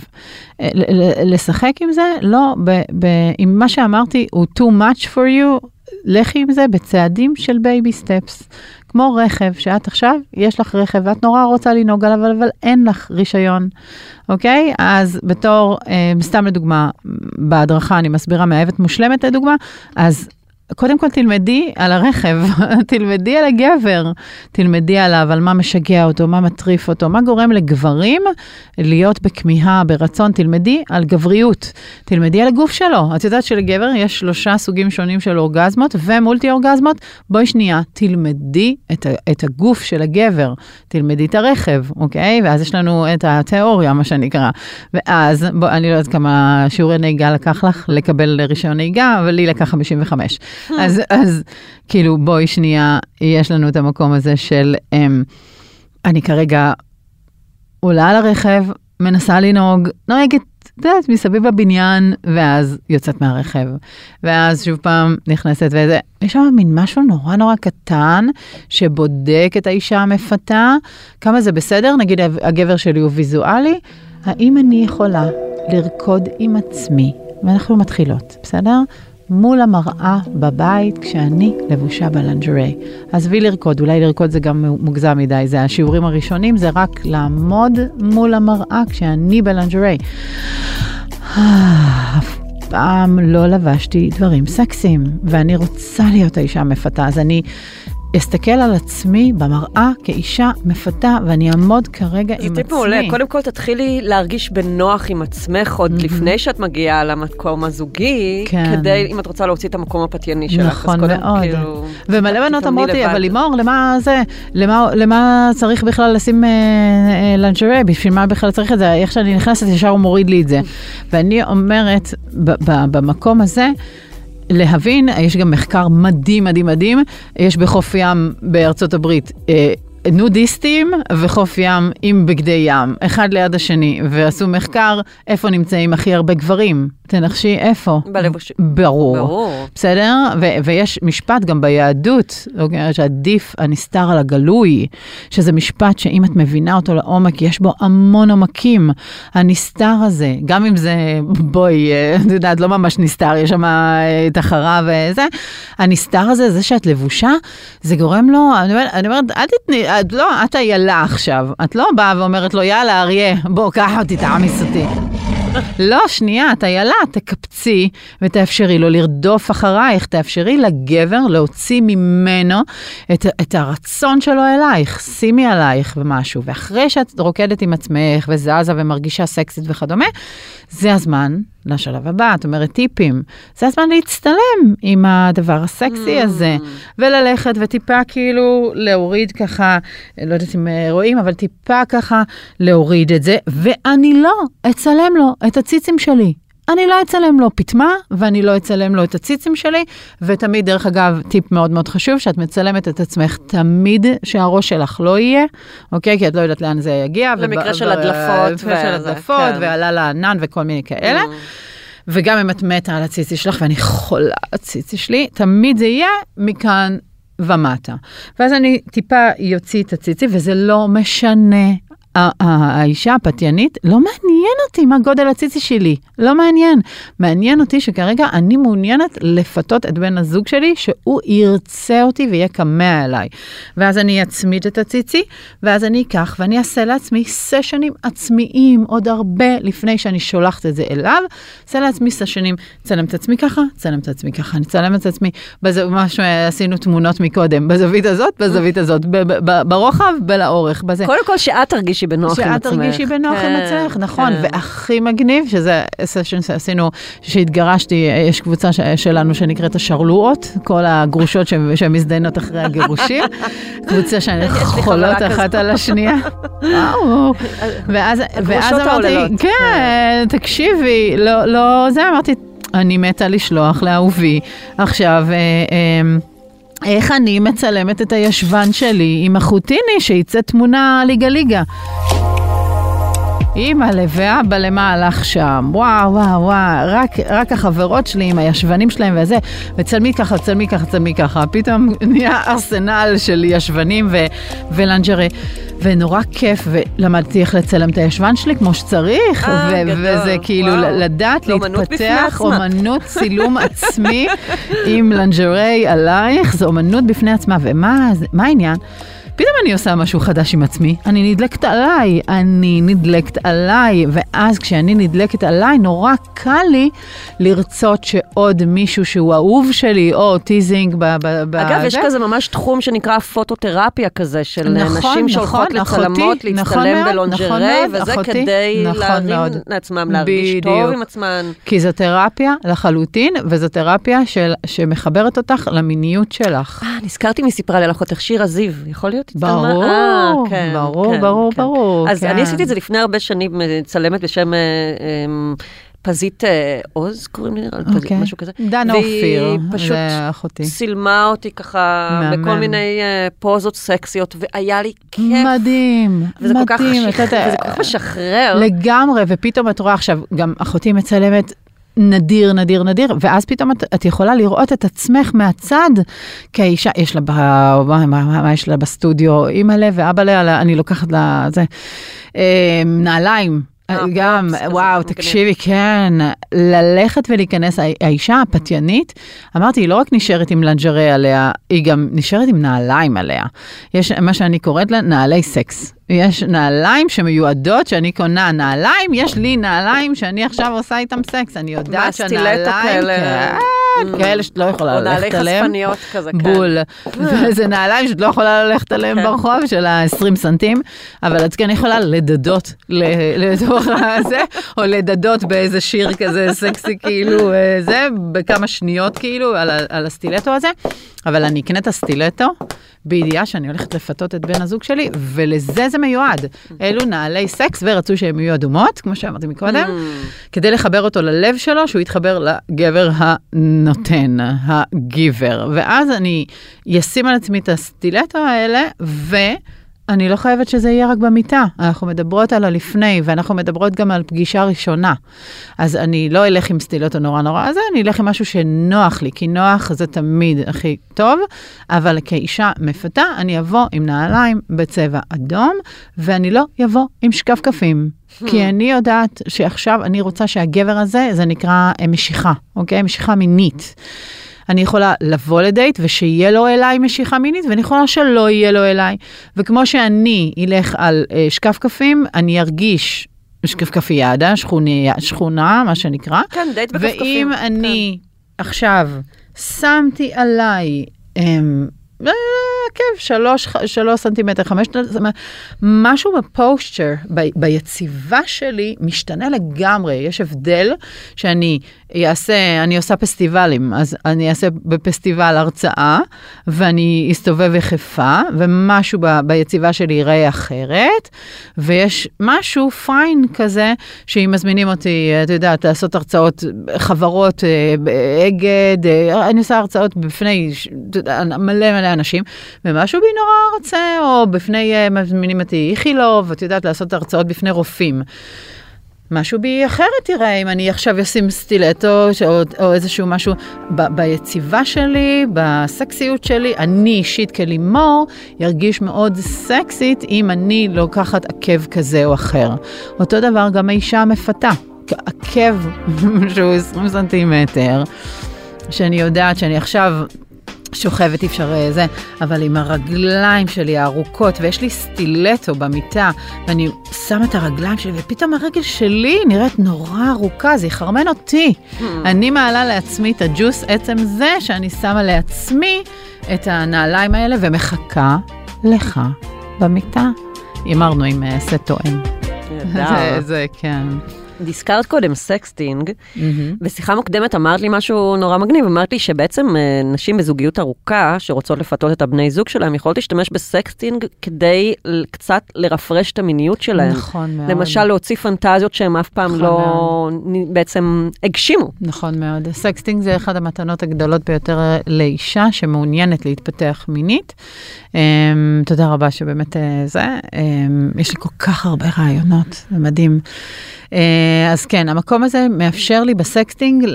Speaker 2: אה, ל- ל- לשחק עם זה, לא, ב, ב, אם מה שאמרתי הוא too much for you, לכי עם זה בצעדים של baby steps. כמו רכב, שאת עכשיו, יש לך רכב ואת נורא רוצה לנהוג עליו, אבל, אבל אין לך רישיון, אוקיי? אז בתור, אה, סתם לדוגמה, בהדרכה אני מסבירה מאהבת מושלמת לדוגמה, אז קודם כל תלמדי על הרכב, תלמדי על הגבר, תלמדי עליו, על מה משגע אותו, מה מטריף אותו, מה גורם לגברים להיות בכמיהה, ברצון, תלמדי על גבריות, תלמדי על הגוף שלו. את יודעת שלגבר יש שלושה סוגים שונים של אורגזמות ומולטי אורגזמות? בואי שנייה, תלמדי את, את הגוף של הגבר, תלמדי את הרכב, אוקיי? ואז יש לנו את התיאוריה, מה שנקרא. ואז, בוא, אני לא יודעת כמה שיעורי נהיגה לקח לך לקבל רישיון נהיגה, אבל לי לקח 55. אז, אז כאילו, בואי שנייה, יש לנו את המקום הזה של, אמ, אני כרגע עולה על הרכב, מנסה לנהוג, נוהגת, את יודעת, מסביב לבניין, ואז יוצאת מהרכב. ואז שוב פעם נכנסת וזה, יש שם מין משהו נורא נורא קטן, שבודק את האישה המפתה, כמה זה בסדר, נגיד הגבר שלי הוא ויזואלי, האם אני יכולה לרקוד עם עצמי, ואנחנו מתחילות, בסדר? מול המראה בבית כשאני לבושה בלנג'רי. עזבי לרקוד, אולי לרקוד זה גם מוגזם מדי, זה השיעורים הראשונים, זה רק לעמוד מול המראה כשאני בלנג'רי. אף פעם לא לבשתי דברים סקסיים, ואני רוצה להיות האישה המפתה, אז אני אסתכל על עצמי במראה כאישה מפתה, ואני אעמוד כרגע
Speaker 3: זה
Speaker 2: עם
Speaker 3: טיפ
Speaker 2: עצמי.
Speaker 3: מעולה. קודם כל תתחילי להרגיש בנוח עם עצמך עוד לפני שאת מגיעה למקום הזוגי,
Speaker 2: כן.
Speaker 3: כדי, אם את רוצה להוציא את המקום הפתייני שלך.
Speaker 2: נכון
Speaker 3: קודם,
Speaker 2: מאוד.
Speaker 3: כאילו,
Speaker 2: ומלא בנות אמרות לי. אבל לימור, למה זה, למה, למה צריך בכלל לשים אה, אה, לנג'רי, בשביל מה בכלל צריך את זה? איך שאני נכנסת ישר הוא מוריד לי את זה. ואני אומרת, ב- ב- במקום הזה, להבין, יש גם מחקר מדהים, מדהים, מדהים, יש בחוף ים בארצות הברית. אה, נודיסטים וחוף ים עם בגדי ים, אחד ליד השני, ועשו מחקר איפה נמצאים הכי הרבה גברים. תנחשי איפה.
Speaker 3: בלבוש-
Speaker 2: ברור.
Speaker 3: ברור.
Speaker 2: בסדר? ו- ויש משפט גם ביהדות, אוקיי, שעדיף הנסתר על הגלוי, שזה משפט שאם את מבינה אותו לעומק, יש בו המון עומקים. הנסתר הזה, גם אם זה, בואי, אה, את יודעת, לא ממש נסתר, יש שם אה, את החרה וזה, הנסתר הזה, זה שאת לבושה, זה גורם לו, אני אומרת, אני אומרת אל תתני, את לא, את איילה עכשיו, את לא באה ואומרת לו, יאללה, אריה, בוא, קח אותי, תעמיס אותי. לא, שנייה, את איילה, תקפצי ותאפשרי לו לרדוף אחרייך, תאפשרי לגבר להוציא ממנו את, את הרצון שלו אלייך, שימי עלייך ומשהו. ואחרי שאת רוקדת עם עצמך וזזה ומרגישה סקסית וכדומה, זה הזמן לשלב הבא, את אומרת טיפים. זה הזמן להצטלם עם הדבר הסקסי הזה, וללכת וטיפה כאילו להוריד ככה, לא יודעת אם אה, רואים, אבל טיפה ככה להוריד את זה, ואני לא אצלם לו את הציצים שלי. אני לא אצלם לו פטמה, ואני לא אצלם לו את הציצים שלי, ותמיד, דרך אגב, טיפ מאוד מאוד חשוב, שאת מצלמת את עצמך תמיד שהראש שלך לא יהיה, אוקיי? כי את לא יודעת לאן זה יגיע.
Speaker 3: למקרה של הדלפות
Speaker 2: במקרה של הדלפות,
Speaker 3: כן.
Speaker 2: ועלה לענן וכל מיני כאלה. וגם אם את מתה על הציצי שלך, ואני חולה על הציצי שלי, תמיד זה יהיה מכאן ומטה. ואז אני טיפה יוציא את הציצי, וזה לא משנה. האישה הפתיינית, לא מעניין אותי מה גודל הציצי שלי, לא מעניין. מעניין אותי שכרגע אני מעוניינת לפתות את בן הזוג שלי, שהוא ירצה אותי ויהיה כמה אליי. ואז אני אצמיד את הציצי, ואז אני אקח ואני אעשה לעצמי סשנים עצמיים עוד הרבה לפני שאני שולחת את זה אליו. אעשה לעצמי סשנים, צלם את עצמי ככה, צלם את עצמי ככה, אני צלם את עצמי, בזה, מה שעשינו תמונות מקודם, בזווית הזאת, בזווית הזאת, ברוחב ולאורך.
Speaker 3: קודם כל שאת תרגישי בנוח עם עצמך.
Speaker 2: שאת תרגישי בנוח עם
Speaker 3: כן,
Speaker 2: עצמך, נכון.
Speaker 3: כן.
Speaker 2: והכי מגניב, שזה סשן שעשינו, שהתגרשתי, יש קבוצה שלנו שנקראת השרלועות, כל הגרושות שמזדיינות אחרי הגירושים. קבוצה
Speaker 3: חברה
Speaker 2: חולות. אחת על השנייה. וואו. ואז ואז אמרתי,
Speaker 3: העוללות.
Speaker 2: כן, תקשיבי, לא, לא, זה אמרתי, אני מתה לשלוח לאהובי. עכשיו, אה, אה, איך אני מצלמת את הישבן שלי עם החוטיני שיצא תמונה ליגה ליגה. אימא'לה ואבא למה הלך שם, וואו וואו וואו, רק, רק החברות שלי עם הישבנים שלהם וזה, וצלמי ככה, צלמי ככה, צלמי ככה, פתאום נהיה ארסנל של ישבנים ו- ו lingerie, ונורא כיף, ולמדתי איך לצלם את הישבן שלי כמו שצריך,
Speaker 3: אה,
Speaker 2: ו-
Speaker 3: גדול,
Speaker 2: וזה כאילו
Speaker 3: וואו.
Speaker 2: לדעת להתפתח. אומנות צילום עצמי עם lingerie עלייך, זו אומנות בפני עצמה, ומה העניין? פתאום אני עושה משהו חדש עם עצמי, אני נדלקת עליי, אני נדלקת עליי, ואז כשאני נדלקת עליי, נורא קל לי לרצות שעוד מישהו שהוא אהוב שלי, או teasing ב... ב- ב-
Speaker 3: אגב, יש
Speaker 2: זה.
Speaker 3: כזה ממש תחום שנקרא פוטותרפיה כזה, של
Speaker 2: נכון,
Speaker 3: נשים שהולכות
Speaker 2: נכון,
Speaker 3: לצלמות,
Speaker 2: אחותי,
Speaker 3: להצטלם
Speaker 2: נכון
Speaker 3: בלונג'רי,
Speaker 2: נכון
Speaker 3: וזה
Speaker 2: אחותי,
Speaker 3: כדי
Speaker 2: נכון
Speaker 3: להרים
Speaker 2: מאוד.
Speaker 3: לעצמם, להרגיש טוב
Speaker 2: בדיוק.
Speaker 3: עם עצמן.
Speaker 2: כי זו תרפיה לחלוטין, וזו תרפיה של, שמחברת אותך למיניות שלך.
Speaker 3: אה, נזכרתי מי סיפרה לי על אחותך, שירה זיו, יכול להיות?
Speaker 2: ברור,
Speaker 3: הצטלמה? אה, כן,
Speaker 2: ברור,
Speaker 3: כן,
Speaker 2: ברור,
Speaker 3: כן.
Speaker 2: ברור,
Speaker 3: אז
Speaker 2: כן.
Speaker 3: אני עשיתי את זה לפני הרבה שנים, מצלמת בשם... אה, אה, פזית אה, עוז, קוראים לי, לי, פזית,
Speaker 2: אוקיי.
Speaker 3: משהו כזה.
Speaker 2: דנה אופיר,
Speaker 3: והיא פשוט
Speaker 2: זה אחותי.
Speaker 3: צילמה אותי ככה
Speaker 2: מהמם.
Speaker 3: בכל מיני אה, פוזות סקסיות, והיה לי כיף.
Speaker 2: מדהים,
Speaker 3: וזה כל כך
Speaker 2: מדהים.
Speaker 3: שח- וזה כל כך משחרר.
Speaker 2: לגמרי, ופתאום את רואה עכשיו, גם אחותי מצלמת נדיר, נדיר, נדיר, ואז פתאום את, את יכולה לראות את עצמך מהצד, כאישה, יש לה, ב, מה, מה, מה יש לה בסטודיו, אימא לב ואבא לה, אני לוקחת לה, זה, אה, נעליים. גם, וואו. תקשיבי, כן, ללכת ולהיכנס, הא- האישה הפתיינית, אמרתי, היא לא רק נשארת עם לנג'רי עליה, היא גם נשארת עם נעליים עליה. יש מה שאני קוראת לה נעלי סקס. יש נעליים שמיועדות, שאני קונה נעליים, יש לי נעליים שאני עכשיו עושה איתם סקס, אני יודעת שהנעליים...
Speaker 3: כאלה.
Speaker 2: כאלה שאת לא יכולה
Speaker 3: או נעלי
Speaker 2: ללכת עליהם.
Speaker 3: חשפניות כזה, כן.
Speaker 2: בול. וזה נעליים שאת לא יכולה ללכת עליהם
Speaker 3: כן.
Speaker 2: ברחוב של ה-20 סנטים, אבל את כן יכולה לדדות לתוך הזה, או לדדות באיזה שיר כזה סקסי כאילו, אה, זה, בכמה שניות כאילו, על הסטילטו הזה. אבל אני אקנה את הסטילטו בידיעה שאני הולכת לפתות את בן הזוג שלי, ולזה זה מיועד. אלו נעלי סקס, ורצו שהם יהיו אדומות, כמו שאמרתי מקודם, כדי לחבר אותו ללב שלו, שהוא יתחבר לגבר הנותן, הגיבר. ואז אני אשים על עצמי את הסטילטו האלה, ו... אני לא חייבת שזה יהיה רק במיטה, אנחנו מדברות על הלפני, ואנחנו מדברות גם על פגישה ראשונה. אז אני לא אלך עם סטילטו נורא נורא הזה, אני אלך עם משהו שנוח לי, כי נוח זה תמיד הכי טוב, אבל כאישה מפתה, אני אבוא עם נעליים בצבע אדום, ואני לא אבוא עם שקפקפים. כי אני יודעת שעכשיו אני רוצה שהגבר הזה, זה נקרא אה, משיכה, אוקיי? משיכה מינית. אני יכולה לבוא לדייט ושיהיה לו אליי משיכה מינית, ואני יכולה שלא יהיה לו אליי. וכמו שאני אלך על אה, שקפקפים, אני ארגיש שקפקפיאדה, שכוניה, שכונה, מה שנקרא.
Speaker 3: כן, דייט בכפכפים.
Speaker 2: ואם אני עכשיו שמתי עליי... אמ, עקב, שלוש, שלוש סנטימטר, חמש, משהו בפוסטר, ב, ביציבה שלי, משתנה לגמרי. יש הבדל שאני אעשה, אני עושה פסטיבלים, אז אני אעשה בפסטיבל הרצאה, ואני אסתובב יחפה, ומשהו ב, ביציבה שלי ייראה אחרת, ויש משהו פיין כזה, שאם מזמינים אותי, את יודעת, לעשות הרצאות, חברות, אה, אגד, אה, אני עושה הרצאות בפני מלא מלא אנשים, ומשהו בי נורא רוצה, או בפני, אה, מזמינים אותי איכילוב, את יודעת, לעשות הרצאות בפני רופאים. משהו בי אחרת יראה אם אני עכשיו אשים סטילטו או, או איזשהו משהו ב, ביציבה שלי, בסקסיות שלי, אני אישית כלימור ירגיש מאוד סקסית אם אני לוקחת עקב כזה או אחר. אותו דבר גם האישה המפתה, עקב שהוא 20 סנטימטר, שאני יודעת שאני עכשיו שוכבת, אי אפשר אה, זה, אבל עם הרגליים שלי הארוכות, ויש לי סטילטו במיטה, ואני שמה את הרגליים שלי, ופתאום הרגל שלי נראית נורא ארוכה, זה יחרמן אותי. אני מעלה לעצמי את הג'וס, עצם זה שאני שמה לעצמי את הנעליים האלה, ומחכה לך במיטה. הימרנו עם אה, סט תואם. זה, זה, כן.
Speaker 3: הזכרת קודם sexting, בשיחה מוקדמת אמרת לי משהו נורא מגניב, אמרת לי שבעצם אה, נשים בזוגיות ארוכה שרוצות לפתות את הבני זוג שלהם, יכולות להשתמש ב sexting כדי קצת לרפרש את המיניות שלהם.
Speaker 2: נכון מאוד.
Speaker 3: למשל להוציא פנטזיות שהם אף פעם
Speaker 2: נכון
Speaker 3: לא בעצם הגשימו.
Speaker 2: נכון מאוד. sexting זה אחת המתנות הגדולות ביותר לאישה שמעוניינת להתפתח מינית. Um, תודה רבה שבאמת uh, זה, um, יש לי כל כך הרבה רעיונות, זה מדהים. Uh, אז כן, המקום הזה מאפשר לי בסקסטינג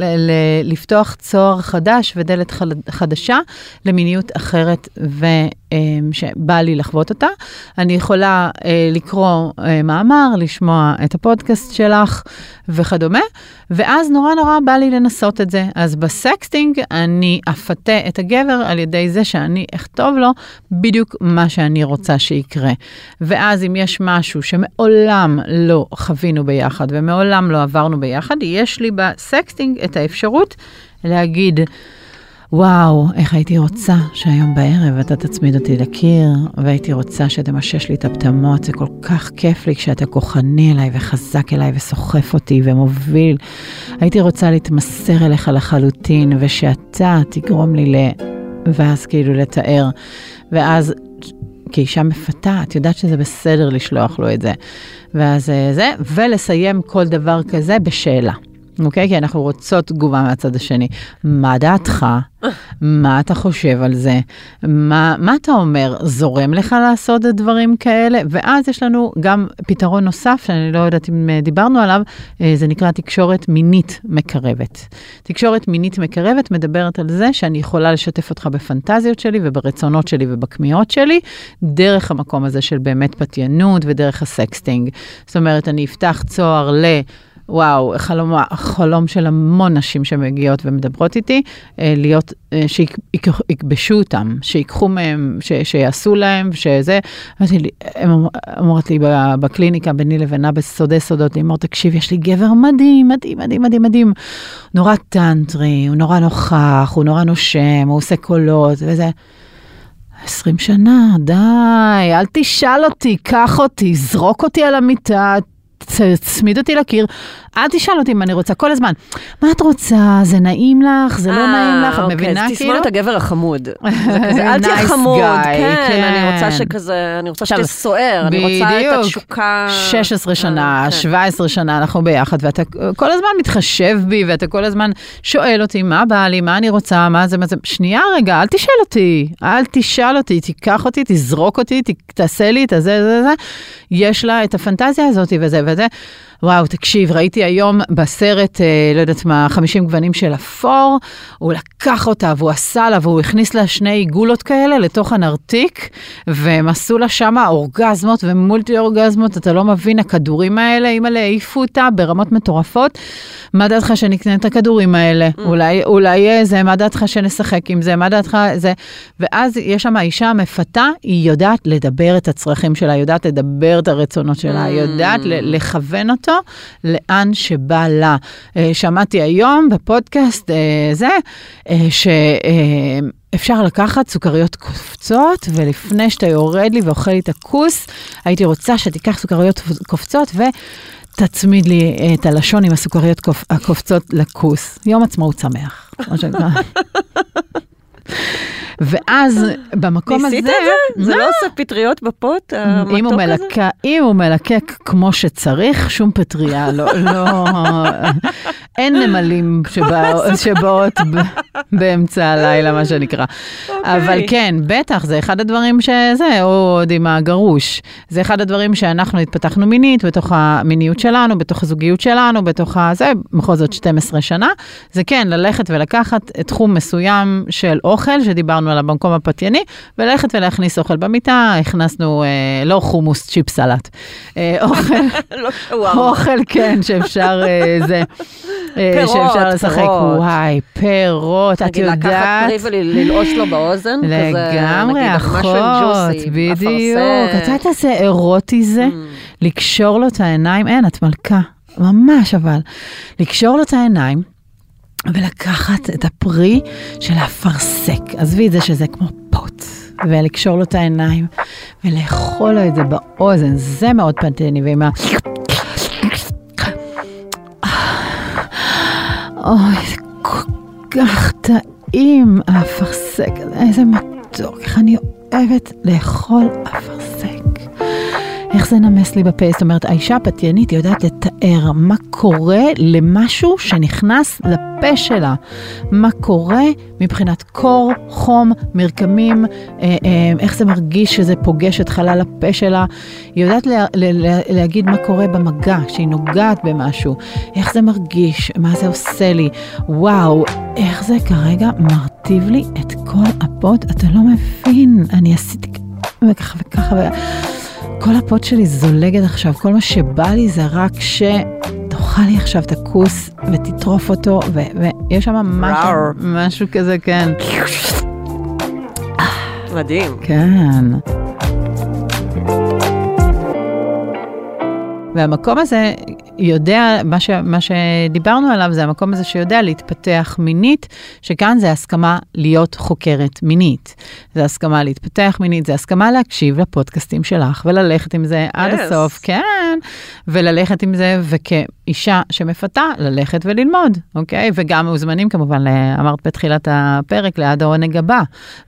Speaker 2: לפתוח צוהר חדש ודלת חד- חדשה למיניות אחרת ושבא לי לחוות אותה. אני יכולה uh, לקרוא מאמר, לשמוע את הפודקאסט שלך וכדומה, ואז נורא נורא בא לי לנסות את זה. אז בסקסטינג אני אפתה את הגבר על ידי זה שאני אכתוב לו בדיוק מה שאני רוצה שיקרה. ואז אם יש משהו שמעולם לא חווינו ביחד ומעולם לא עברנו ביחד, יש לי בסקסטינג את האפשרות להגיד, וואו, איך הייתי רוצה שהיום בערב אתה תצמיד אותי לקיר, והייתי רוצה שתמשש לי את הפטמות, זה כל כך כיף לי כשאתה כוחני אליי וחזק אליי וסוחף אותי ומוביל. הייתי רוצה להתמסר אליך לחלוטין, ושאתה תגרום לי ל... ואז כאילו לתאר. ואז כאישה מפתה, את יודעת שזה בסדר לשלוח לו את זה. ואז אה, זה, ולסיים כל דבר כזה בשאלה. אוקיי? כי אנחנו רוצות תגובה מהצד השני. מה דעתך? מה אתה חושב על זה? מה, מה אתה אומר? זורם לך לעשות דברים כאלה? ואז יש לנו גם פתרון נוסף, שאני לא יודעת אם אה, דיברנו עליו, אה, זה נקרא תקשורת מינית מקרבת. תקשורת מינית מקרבת מדברת על זה שאני יכולה לשתף אותך בפנטזיות שלי וברצונות שלי ובכמיהות שלי, דרך המקום הזה של באמת פתיינות ודרך הסקסטינג. זאת אומרת, אני אפתח צוהר ל... וואו, חלום, חלום של המון נשים שמגיעות ומדברות איתי, אה, להיות, אה, שיכבשו אותם, שיקחו מהם, ש, שיעשו להם, שזה. אמרתי לי, הן אומרות לי בקליניקה ביני לבינה בסודי סודות, לימור, תקשיב, יש לי גבר מדהים, מדהים, מדהים, מדהים, מדהים. נורא טנטרי, הוא נורא נוכח, הוא נורא נושם, הוא עושה קולות וזה. 20 שנה, די, אל תשאל אותי, קח אותי, זרוק אותי על המיטה, תצמיד אותי לקיר, אל תשאל אותי אם אני רוצה כל הזמן. מה את רוצה? זה נעים לך? זה לא
Speaker 3: אה,
Speaker 2: נעים לך? את
Speaker 3: אוקיי,
Speaker 2: מבינה כאילו?
Speaker 3: תסמונת הגבר החמוד. אל תהיה חמוד, כן, אני רוצה
Speaker 2: כן.
Speaker 3: שכזה, אני רוצה שתהיה סוער, אני רוצה את. התשוקה.
Speaker 2: 16 שנה,
Speaker 3: אה, כן.
Speaker 2: 17 שנה אנחנו ביחד, ואתה כל הזמן מתחשב בי, ואתה כל הזמן שואל אותי מה בא לי, מה אני רוצה, מה זה, מה זה. שנייה רגע, אל תשאל אותי, אל תשאל אותי, תיקח אותי, תזרוק אותי, תעשה לי את הזה, זה, זה. יש לה את הפנטזיה הזאת וזה וזה. וואו, תקשיב, ראיתי היום בסרט, אה, לא יודעת מה, 50 גוונים של אפור, הוא לקח אותה והוא עשה לה והוא הכניס לה שני עיגולות כאלה לתוך הנרתיק, והם עשו לה שמה אורגזמות ומולטי אורגזמות, אתה לא מבין, הכדורים האלה, אימא'לה, העיפו אותה ברמות מטורפות. מה דעתך שנקנה את הכדורים האלה? אולי, אולי אה, זה, מה דעתך שנשחק עם זה, מה דעתך זה? ואז יש שם האישה המפתה, היא יודעת לדבר את הצרכים שלה, יודעת לדבר את הרצונות שלה, היא יודעת לכוון אותו לאן שבא לה. אה, שמעתי היום בפודקאסט אה, זה, אה, ש... אפשר לקחת סוכריות קופצות, ולפני שאתה יורד לי ואוכל לי את הכוס, הייתי רוצה שתיקח סוכריות קופצות ותצמיד לי את הלשון עם הסוכריות קופ- הקופצות לכוס. יום עצמאות שמח. מה שנקרא. ואז במקום הזה...
Speaker 3: ניסית את זה? זה לא עושה פטריות בפוט, המתוק הזה?
Speaker 2: מלקק, אם הוא מלקק כמו שצריך, שום פטריה, לא, לא, אין נמלים שבא, שבאות באמצע הלילה, מה שנקרא.
Speaker 3: אוקיי.
Speaker 2: אבל כן, בטח, זה אחד הדברים שזה, או עוד עם הגרוש. זה אחד הדברים שאנחנו התפתחנו מינית, בתוך המיניות שלנו, בתוך הזוגיות שלנו, בתוך ה... זה, בכל זאת 12 שנה. זה כן, ללכת ולקחת תחום מסוים של אוכל, שדיברנו עליו במקום הפתייני, וללכת ולהכניס אוכל במיטה, הכנסנו, אה, לא חומוס, צ'יפ סלט. אה, אוכל,
Speaker 3: לא.
Speaker 2: אוכל, כן, שאפשר, אה, זה, אה,
Speaker 3: פירות,
Speaker 2: שאפשר לשחק.
Speaker 3: פירות.
Speaker 2: וואי, פירות, את
Speaker 3: נגיד לקחת
Speaker 2: יודעת.
Speaker 3: פרי וללעוש לו באוזן, כזה,
Speaker 2: לגמרי,
Speaker 3: נגיד, משהו
Speaker 2: אחות,
Speaker 3: juicy,
Speaker 2: בדיוק. את יודעת איזה אירוטי זה? לקשור לו את העיניים, אין, את מלכה, ממש אבל. לקשור לו את העיניים. ולקחת את הפרי של האפרסק, עזבי את זה שזה כמו פוט, ולקשור לו את העיניים, ולאכול לו את זה באוזן, זה מאוד פנטני, ועם ה... אוי, זה כל כך טעים, האפרסק איזה מתוק, איך אני אוהבת לאכול אפרסק. איך זה נמס לי בפה, זאת אומרת, האישה הפתיינית יודעת לתאר מה קורה למשהו שנכנס לפה שלה. מה קורה מבחינת קור, חום, מרקמים, אה, אה, איך זה מרגיש שזה פוגש את חלל הפה שלה. היא יודעת לה, לה, לה, להגיד מה קורה במגע, כשהיא נוגעת במשהו, איך זה מרגיש, מה זה עושה לי. וואו, איך זה כרגע מרטיב לי את כל הפות, אתה לא מבין, אני עשיתי וככה וככה. כל הפוט שלי זולגת עכשיו, כל מה שבא לי זה רק שתאכל לי עכשיו את הכוס ותטרוף אותו, ו- ויש שם משהו. משהו כזה, כן.
Speaker 3: מדהים.
Speaker 2: כן. והמקום הזה יודע, מה, ש, מה שדיברנו עליו זה המקום הזה שיודע להתפתח מינית, שכאן זה הסכמה להיות חוקרת מינית. זה הסכמה להתפתח מינית, זה הסכמה להקשיב לפודקאסטים שלך וללכת עם זה עד
Speaker 3: Yes.
Speaker 2: הסוף, כן, וללכת עם זה, וכאישה שמפתה, ללכת וללמוד, אוקיי? וגם מוזמנים כמובן, אמרת בתחילת הפרק, ליד העונג הבא,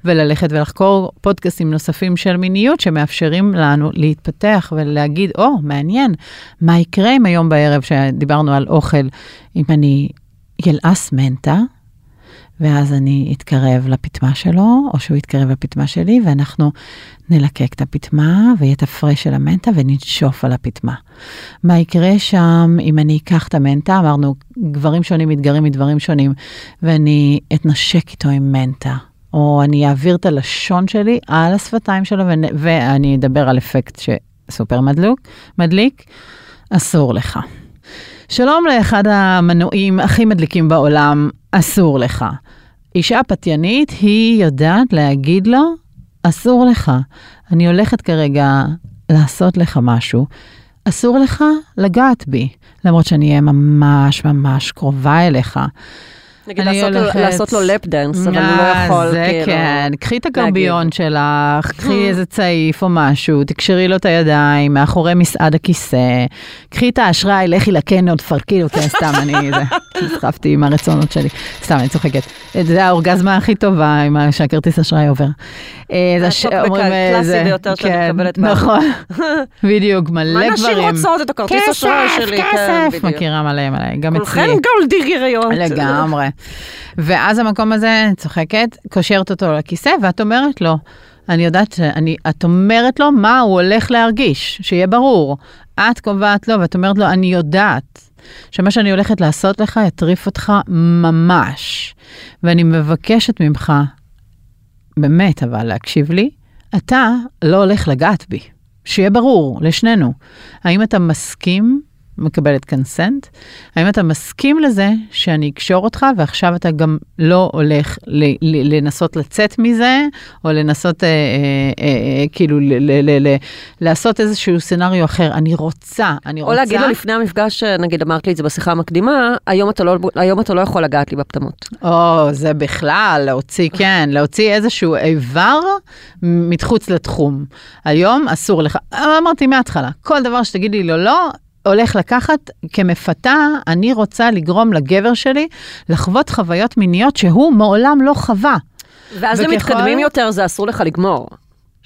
Speaker 2: וללכת ולחקור פודקאסטים נוספים של מיניות שמאפשרים לנו להתפתח ולהגיד, או, oh, מעניין, מה יקרה אם היום בערב שדיברנו על אוכל, אם אני ילעס מנטה, ואז אני אתקרב לפטמה שלו, או שהוא יתקרב לפטמה שלי, ואנחנו נלקק את הפטמה, ויהיה את הפרש של המנטה, וננשוף על הפטמה. מה יקרה שם אם אני אקח את המנטה, אמרנו, גברים שונים מתגרים מדברים שונים, ואני אתנשק איתו עם מנטה. או אני אעביר את הלשון שלי על השפתיים שלו, ואני אדבר על אפקט שסופר מדלוק, מדליק, אסור לך. שלום לאחד המנועים הכי מדליקים בעולם, אסור לך. אישה פתיינית, היא יודעת להגיד לו, אסור לך. אני הולכת כרגע לעשות לך משהו. אסור לך לגעת בי, למרות שאני אהיה ממש ממש קרובה אליך.
Speaker 3: נגיד לעשות לו-
Speaker 2: הולכת-
Speaker 3: לעשות לו lap dance, אבל הוא לא
Speaker 2: אה,
Speaker 3: יכול,
Speaker 2: זה
Speaker 3: כאילו.
Speaker 2: כן, קחי את. הגרביון שלך, קחי איזה צעיף או משהו, תקשרי לו את הידיים מאחורי מסעד הכיסא, קחי את האשראי, לכי לקניון, תפרקי אותי, סתם, אני זה, נסחפתי עם הרצונות שלי, סתם, אני צוחקת. זה האורגזמה הכי טובה עם שהכרטיס אשראי עובר. אה, זה אה,
Speaker 3: הקלאסי ביותר שאני
Speaker 2: כן,
Speaker 3: מקבלת בארץ.
Speaker 2: נכון, בדיוק, מלא
Speaker 3: מה
Speaker 2: גברים.
Speaker 3: נשים רוצות את הכרטיס אשראי שלי? כן,
Speaker 2: כסף,
Speaker 3: בדיוק.
Speaker 2: מכירה מלא מלא, גם אצלי.
Speaker 3: כולכן גולדיגריות.
Speaker 2: לגמרי. ואז המקום הזה, צוחקת, קושרת אותו לכיסא, ואת אומרת לו, אני יודעת שאני, את אומרת לו מה הוא הולך להרגיש, שיהיה ברור. את קובעת לו, ואת אומרת לו, אני יודעת שמה שאני הולכת לעשות לך יטריף אותך ממש. ואני מבקשת ממך, באמת, אבל להקשיב לי, אתה לא הולך לגעת בי. שיהיה ברור לשנינו. האם אתה מסכים, מקבלת קונסנט, האם אתה מסכים לזה שאני אקשור אותך ועכשיו אתה גם לא הולך ל- ל- לנסות לצאת מזה, או לנסות אה, אה, אה, כאילו ל- ל- ל- ל- לעשות איזשהו סצנריו אחר. אני רוצה, אני
Speaker 3: או
Speaker 2: רוצה...
Speaker 3: להגיד לו לפני המפגש, נגיד אמרת לי את זה בשיחה המקדימה, היום אתה לא- היום אתה לא יכול לגעת לי בפטמות.
Speaker 2: או, זה בכלל, להוציא, כן, להוציא איזשהו איבר מחוץ לתחום. היום אסור לך, אמרתי מההתחלה, כל דבר שתגידי לו לא, הולך לקחת כמפתה, אני רוצה לגרום לגבר שלי לחוות חוויות מיניות שהוא מעולם לא חווה.
Speaker 3: ואז הם
Speaker 2: וככל-
Speaker 3: מתקדמים יותר, זה אסור לך לגמור.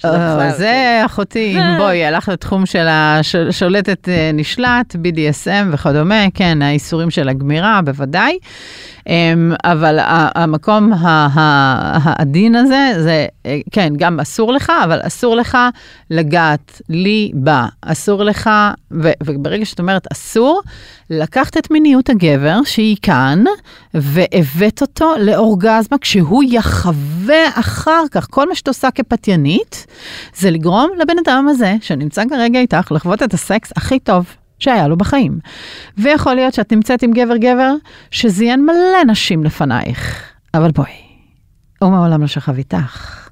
Speaker 2: אה, זה אחותי, בואי, הלך לתחום של השולטת אה, נשלט, BDSM וכדומה, כן, האיסורים של הגמירה, בוודאי. אמ, אבל המקום העדין הזה, זה, אה, כן, גם אסור לך, אבל אסור לך לגעת לי בה. אסור לך, ו- וברגע שאת אומרת אסור, לקחת את מיניות הגבר, שהיא כאן, והבאת אותו לאורגזמה, כשהוא יחווה אחר כך, כל מה שאת עושה כפתיינית, זה לגרום לבן אדם הזה, שנמצא כרגע איתך, לחוות את הסקס הכי טוב. שהיה לו בחיים. ויכול להיות שאת נמצאת עם גבר-גבר שזיין מלא נשים לפנייך, אבל בואי, הוא מעולם לא שכב איתך.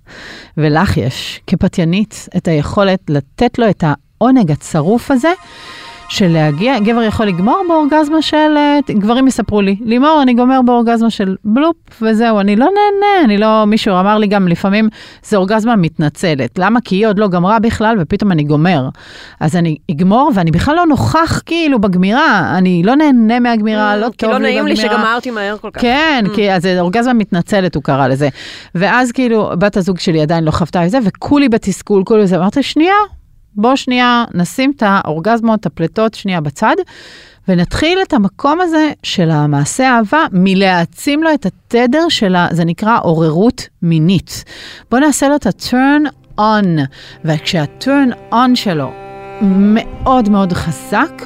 Speaker 2: ולך יש, כפתיינית, את היכולת לתת לו את העונג הצרוף הזה, של להגיע, גבר יכול לגמור באורגזמה של, אה, גברים יספרו לי, לימור, אני גומר באורגזמה של בלופ, וזהו, אני לא נהנה, אני לא, מישהו אמר לי גם, לפעמים זה אורגזמה מתנצלת. למה? כי היא עוד לא גמרה בכלל, ופתאום אני גומר. אז אני אגמור, ואני בכלל לא נוכח כאילו בגמירה, אני לא נהנה מהגמירה, לא
Speaker 3: כי
Speaker 2: טוב לי
Speaker 3: לא
Speaker 2: בגמירה.
Speaker 3: נעים לי שגמרתי מהר כל כך.
Speaker 2: כן, כי אז זה אורגזמה מתנצלת, הוא קרא לזה. ואז כאילו, בת הזוג שלי עדיין לא חוותה את זה, וכולי בתסכול, כולי בזה. אמרתי, שנייה, בוא שנייה נשים את האורגזמות, את הפלטות, שנייה בצד, ונתחיל את המקום הזה של המעשה אהבה מלהעצים לו את התדר של ה... זה נקרא עוררות מינית. בוא נעשה לו את ה-turn on, וכשה-turn on שלו מאוד מאוד חזק,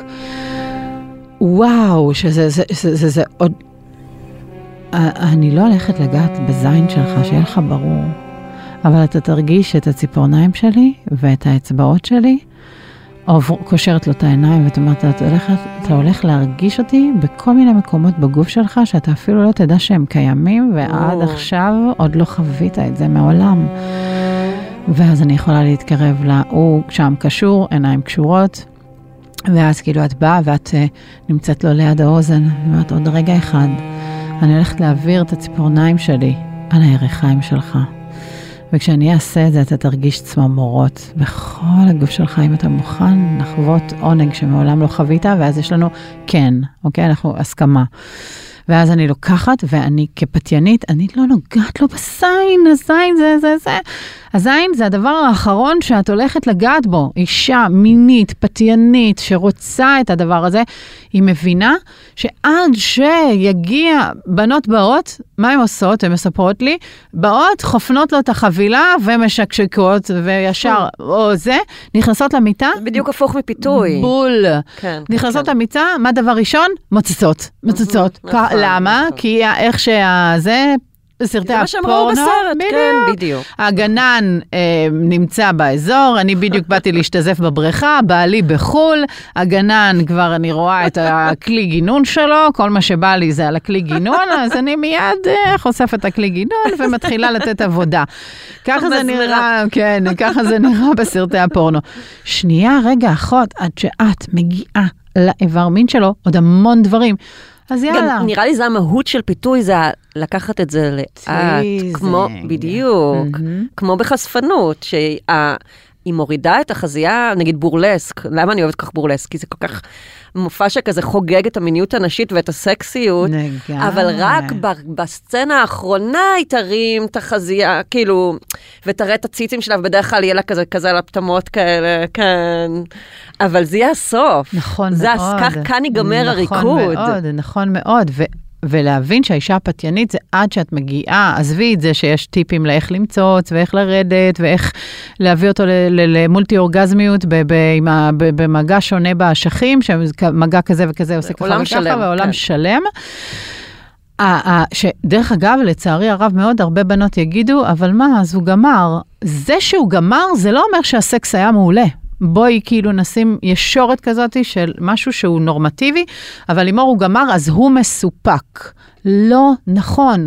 Speaker 2: וואו, שזה זה, זה, זה, זה עוד... אה, אני לא הולכת לגעת בזין שלך, שיהיה לך ברור. אבל אתה תרגיש את הציפורניים שלי ואת האצבעות שלי, עובר, קושרת לו את העיניים ואת אומרת, אתה הולך, אתה הולך להרגיש אותי בכל מיני מקומות בגוף שלך, שאתה אפילו לא תדע שהם קיימים, ועד
Speaker 3: או.
Speaker 2: עכשיו עוד לא חווית את זה מעולם. ואז אני יכולה להתקרב לה, הוא שם קשור, עיניים קשורות, ואז כאילו את באה ואת uh, נמצאת לו ליד האוזן, אני אומרת, עוד רגע אחד, אני הולכת להעביר את הציפורניים שלי על הירכיים שלך. וכשאני אעשה את זה, אתה תרגיש צמרמורות בכל הגוף שלך, אם אתה מוכן לחוות עונג שמעולם לא חווית, ואז יש לנו כן, אוקיי? אנחנו הסכמה. ואז אני לוקחת, ואני כפתיינית, אני לא נוגעת לו בזין, הזין זה זה זה. הזין זה הדבר האחרון שאת הולכת לגעת בו. אישה מינית, פתיינית, שרוצה את הדבר הזה, היא מבינה שעד שיגיע, בנות באות, מה הן עושות? הן מספרות לי, באות, חופנות לו את החבילה ומשקשקות, וישר, או זה, נכנסות למיטה,
Speaker 3: בדיוק הפוך מפיתוי.
Speaker 2: בול.
Speaker 3: כן.
Speaker 2: נכנסות
Speaker 3: כן.
Speaker 2: למיטה, מה דבר ראשון? מוצצות. מוצצות.
Speaker 3: נכון,
Speaker 2: למה?
Speaker 3: נכון.
Speaker 2: כי איך שזה, סרטי
Speaker 3: זה מה שהם ראו
Speaker 2: הפורנו,
Speaker 3: בסרט, כן,
Speaker 2: בדיוק.
Speaker 3: בדיוק.
Speaker 2: הגנן אה, נמצא באזור, אני בדיוק באתי להשתזף בבריכה, בעלי בחו"ל, הגנן כבר, אני רואה את הכלי גינון שלו, כל מה שבא לי זה על הכלי גינון, אז אני מיד אה, חושפת את הכלי גינון ומתחילה לתת עבודה. ככה זה. נראה, כן, ככה זה נראה בסרטי הפורנו. שנייה, רגע, אחות, עד שאת מגיעה לאיבר מין שלו, עוד המון דברים. אז יאללה.
Speaker 3: גם נראה לי זה המהות של פיתוי, זה לקחת את זה לאט. כמו, בדיוק,
Speaker 2: מהמם.
Speaker 3: כמו בחשפנות, שהיא מורידה את החזייה, נגיד בורלסק, למה אני אוהבת כך בורלסק? כי זה כל כך מופע שכזה חוגג את המיניות הנשית ואת הסקסיות,
Speaker 2: לגמרי.
Speaker 3: אבל רק ב- בסצנה האחרונה היא תרים את החזייה, כאילו, ותראה את הציצים שלה, ובדרך כלל יהיה לה כזה, כזה על הפטמות כאלה, כן. אבל זה יהיה הסוף.
Speaker 2: נכון
Speaker 3: זה
Speaker 2: מאוד.
Speaker 3: כך- כאן ייגמר הריקוד.
Speaker 2: נכון מאוד, נכון מאוד. ו- ולהבין שהאישה הפתיינית זה עד שאת מגיעה, עזבי את זה שיש טיפים לאיך למצוץ ואיך לרדת ואיך להביא אותו למולטי אורגזמיות במגע שונה באשכים, שמגע כזה וכזה עושה ככה וככה,
Speaker 3: שלם,
Speaker 2: ועולם
Speaker 3: כן.
Speaker 2: שלם. שדרך אגב, לצערי הרב מאוד, הרבה בנות יגידו, אבל מה, אז הוא גמר. זה שהוא גמר, זה לא אומר שהסקס היה מעולה. בואי כאילו נשים ישורת כזאת של משהו שהוא נורמטיבי, אבל לימור הוא גמר, אז הוא מסופק. לא נכון.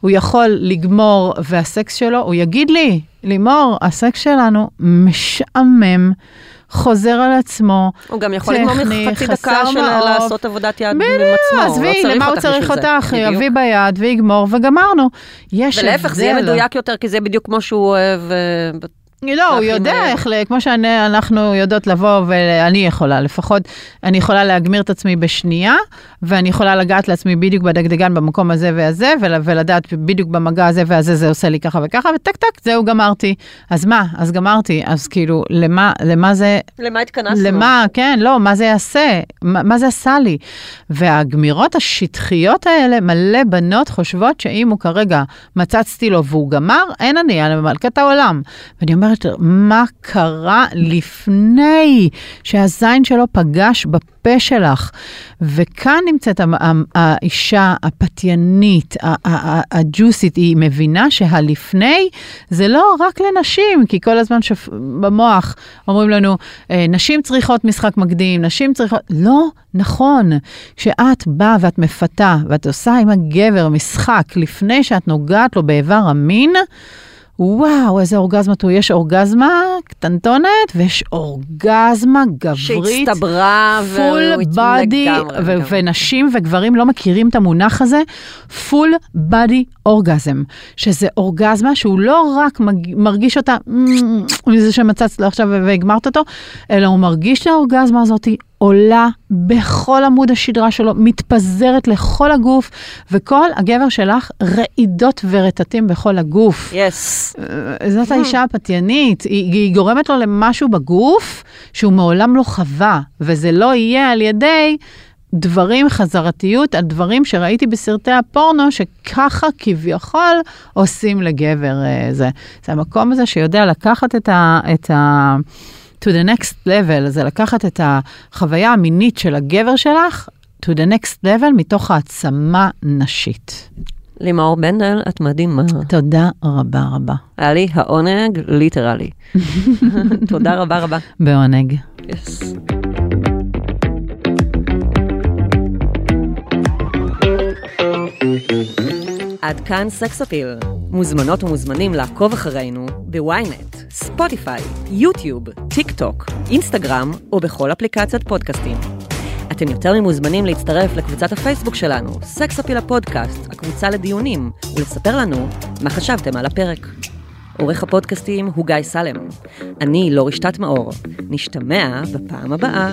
Speaker 2: הוא יכול לגמור, והסקס שלו, הוא יגיד לי, לימור, הסקס שלנו משעמם. חוזר על עצמו,
Speaker 3: הוא גם יכול לגמור מחצי דקה של. לעשות עבודת יד עם
Speaker 2: בדיוק,
Speaker 3: עצמו, הוא
Speaker 2: עזבי,
Speaker 3: לא
Speaker 2: למה הוא צריך. אותך?
Speaker 3: בדיוק.
Speaker 2: יביא ביד ויגמור וגמרנו. יש הבדל.
Speaker 3: ולהפך, זה יהיה מדויק יותר, כי זה בדיוק כמו שהוא אוהב. ב-
Speaker 2: לא, הוא יודע. איך, כמו שאנחנו יודעות לבוא, ואני יכולה, לפחות, אני יכולה להגמיר את עצמי בשנייה, ואני יכולה לגעת לעצמי בדיוק בדגדגן במקום הזה והזה, ול- ולדעת בדיוק במגע הזה והזה, זה עושה לי ככה וככה, וטק טק, זהו, גמרתי. אז מה? אז גמרתי. אז כאילו, למה, למה זה,
Speaker 3: למה התכנסנו?
Speaker 2: למה, כן, לא, מה זה יעשה? מה, מה זה עשה לי? והגמירות השטחיות האלה, מלא בנות חושבות שאם הוא כרגע מצצתי לו והוא גמר, אין אני, אני מלכת העולם. ואני אומרת, מה קרה לפני שהזין שלו פגש בפה שלך? וכאן נמצאת האישה הפתיינית, הג'וסית, היא מבינה שהלפני זה לא רק לנשים, כי כל הזמן שפ... במוח אומרים לנו, "אה, נשים צריכות משחק מקדים, נשים צריכות... לא נכון. כשאת באה ואת מפתה ואת עושה עם הגבר משחק לפני שאת נוגעת לו באיבר המין, וואו, איזה אורגזמה הוא. יש אורגזמה קטנטונת ויש אורגזמה גברית.
Speaker 3: שהצטברה,
Speaker 2: פול בדי. ונשים וגברים לא מכירים את המונח הזה, פול בדי אורגזם, שזה אורגזמה שהוא לא רק מרגיש אותה מזה שמצצת לו עכשיו והגמרת אותו, אלא הוא מרגיש את האורגזמה הזאת עולה בכל עמוד השדרה שלו, מתפזרת לכל הגוף, וכל הגבר שלך רעידות ורטטים בכל הגוף.
Speaker 3: יס.
Speaker 2: אה, זאת האישה הפתיינית, היא, היא גורמת לו למשהו בגוף שהוא מעולם לא חווה, וזה לא יהיה על ידי דברים, חזרתיות, על דברים שראיתי בסרטי הפורנו, שככה כביכול עושים לגבר אה, זה. זה המקום הזה שיודע לקחת את ה... את ה to the next level, זה לקחת את החוויה המינית של הגבר שלך, to the next level, מתוך העצמה נשית.
Speaker 3: לימור בנדל, את מדהימה.
Speaker 2: תודה רבה רבה.
Speaker 3: היה לי העונג, literally. תודה רבה רבה.
Speaker 2: בעונג.
Speaker 3: yes. עד כאן סקס אפיל. מוזמנות ומוזמנים לעקוב אחרינו בוויינט, ספוטיפיי, יוטיוב, טיק טוק, אינסטגרם או בכל אפליקציית פודקאסטים. אתם יותר ממוזמנים להצטרף לקבוצת הפייסבוק שלנו, סקס אפיל הפודקאסט, הקבוצה לדיונים, ולספר לנו מה חשבתם על הפרק. עורך הפודקאסטים הוא גיא סלם. אני לא רשתת מאור. נשתמע בפעם הבאה.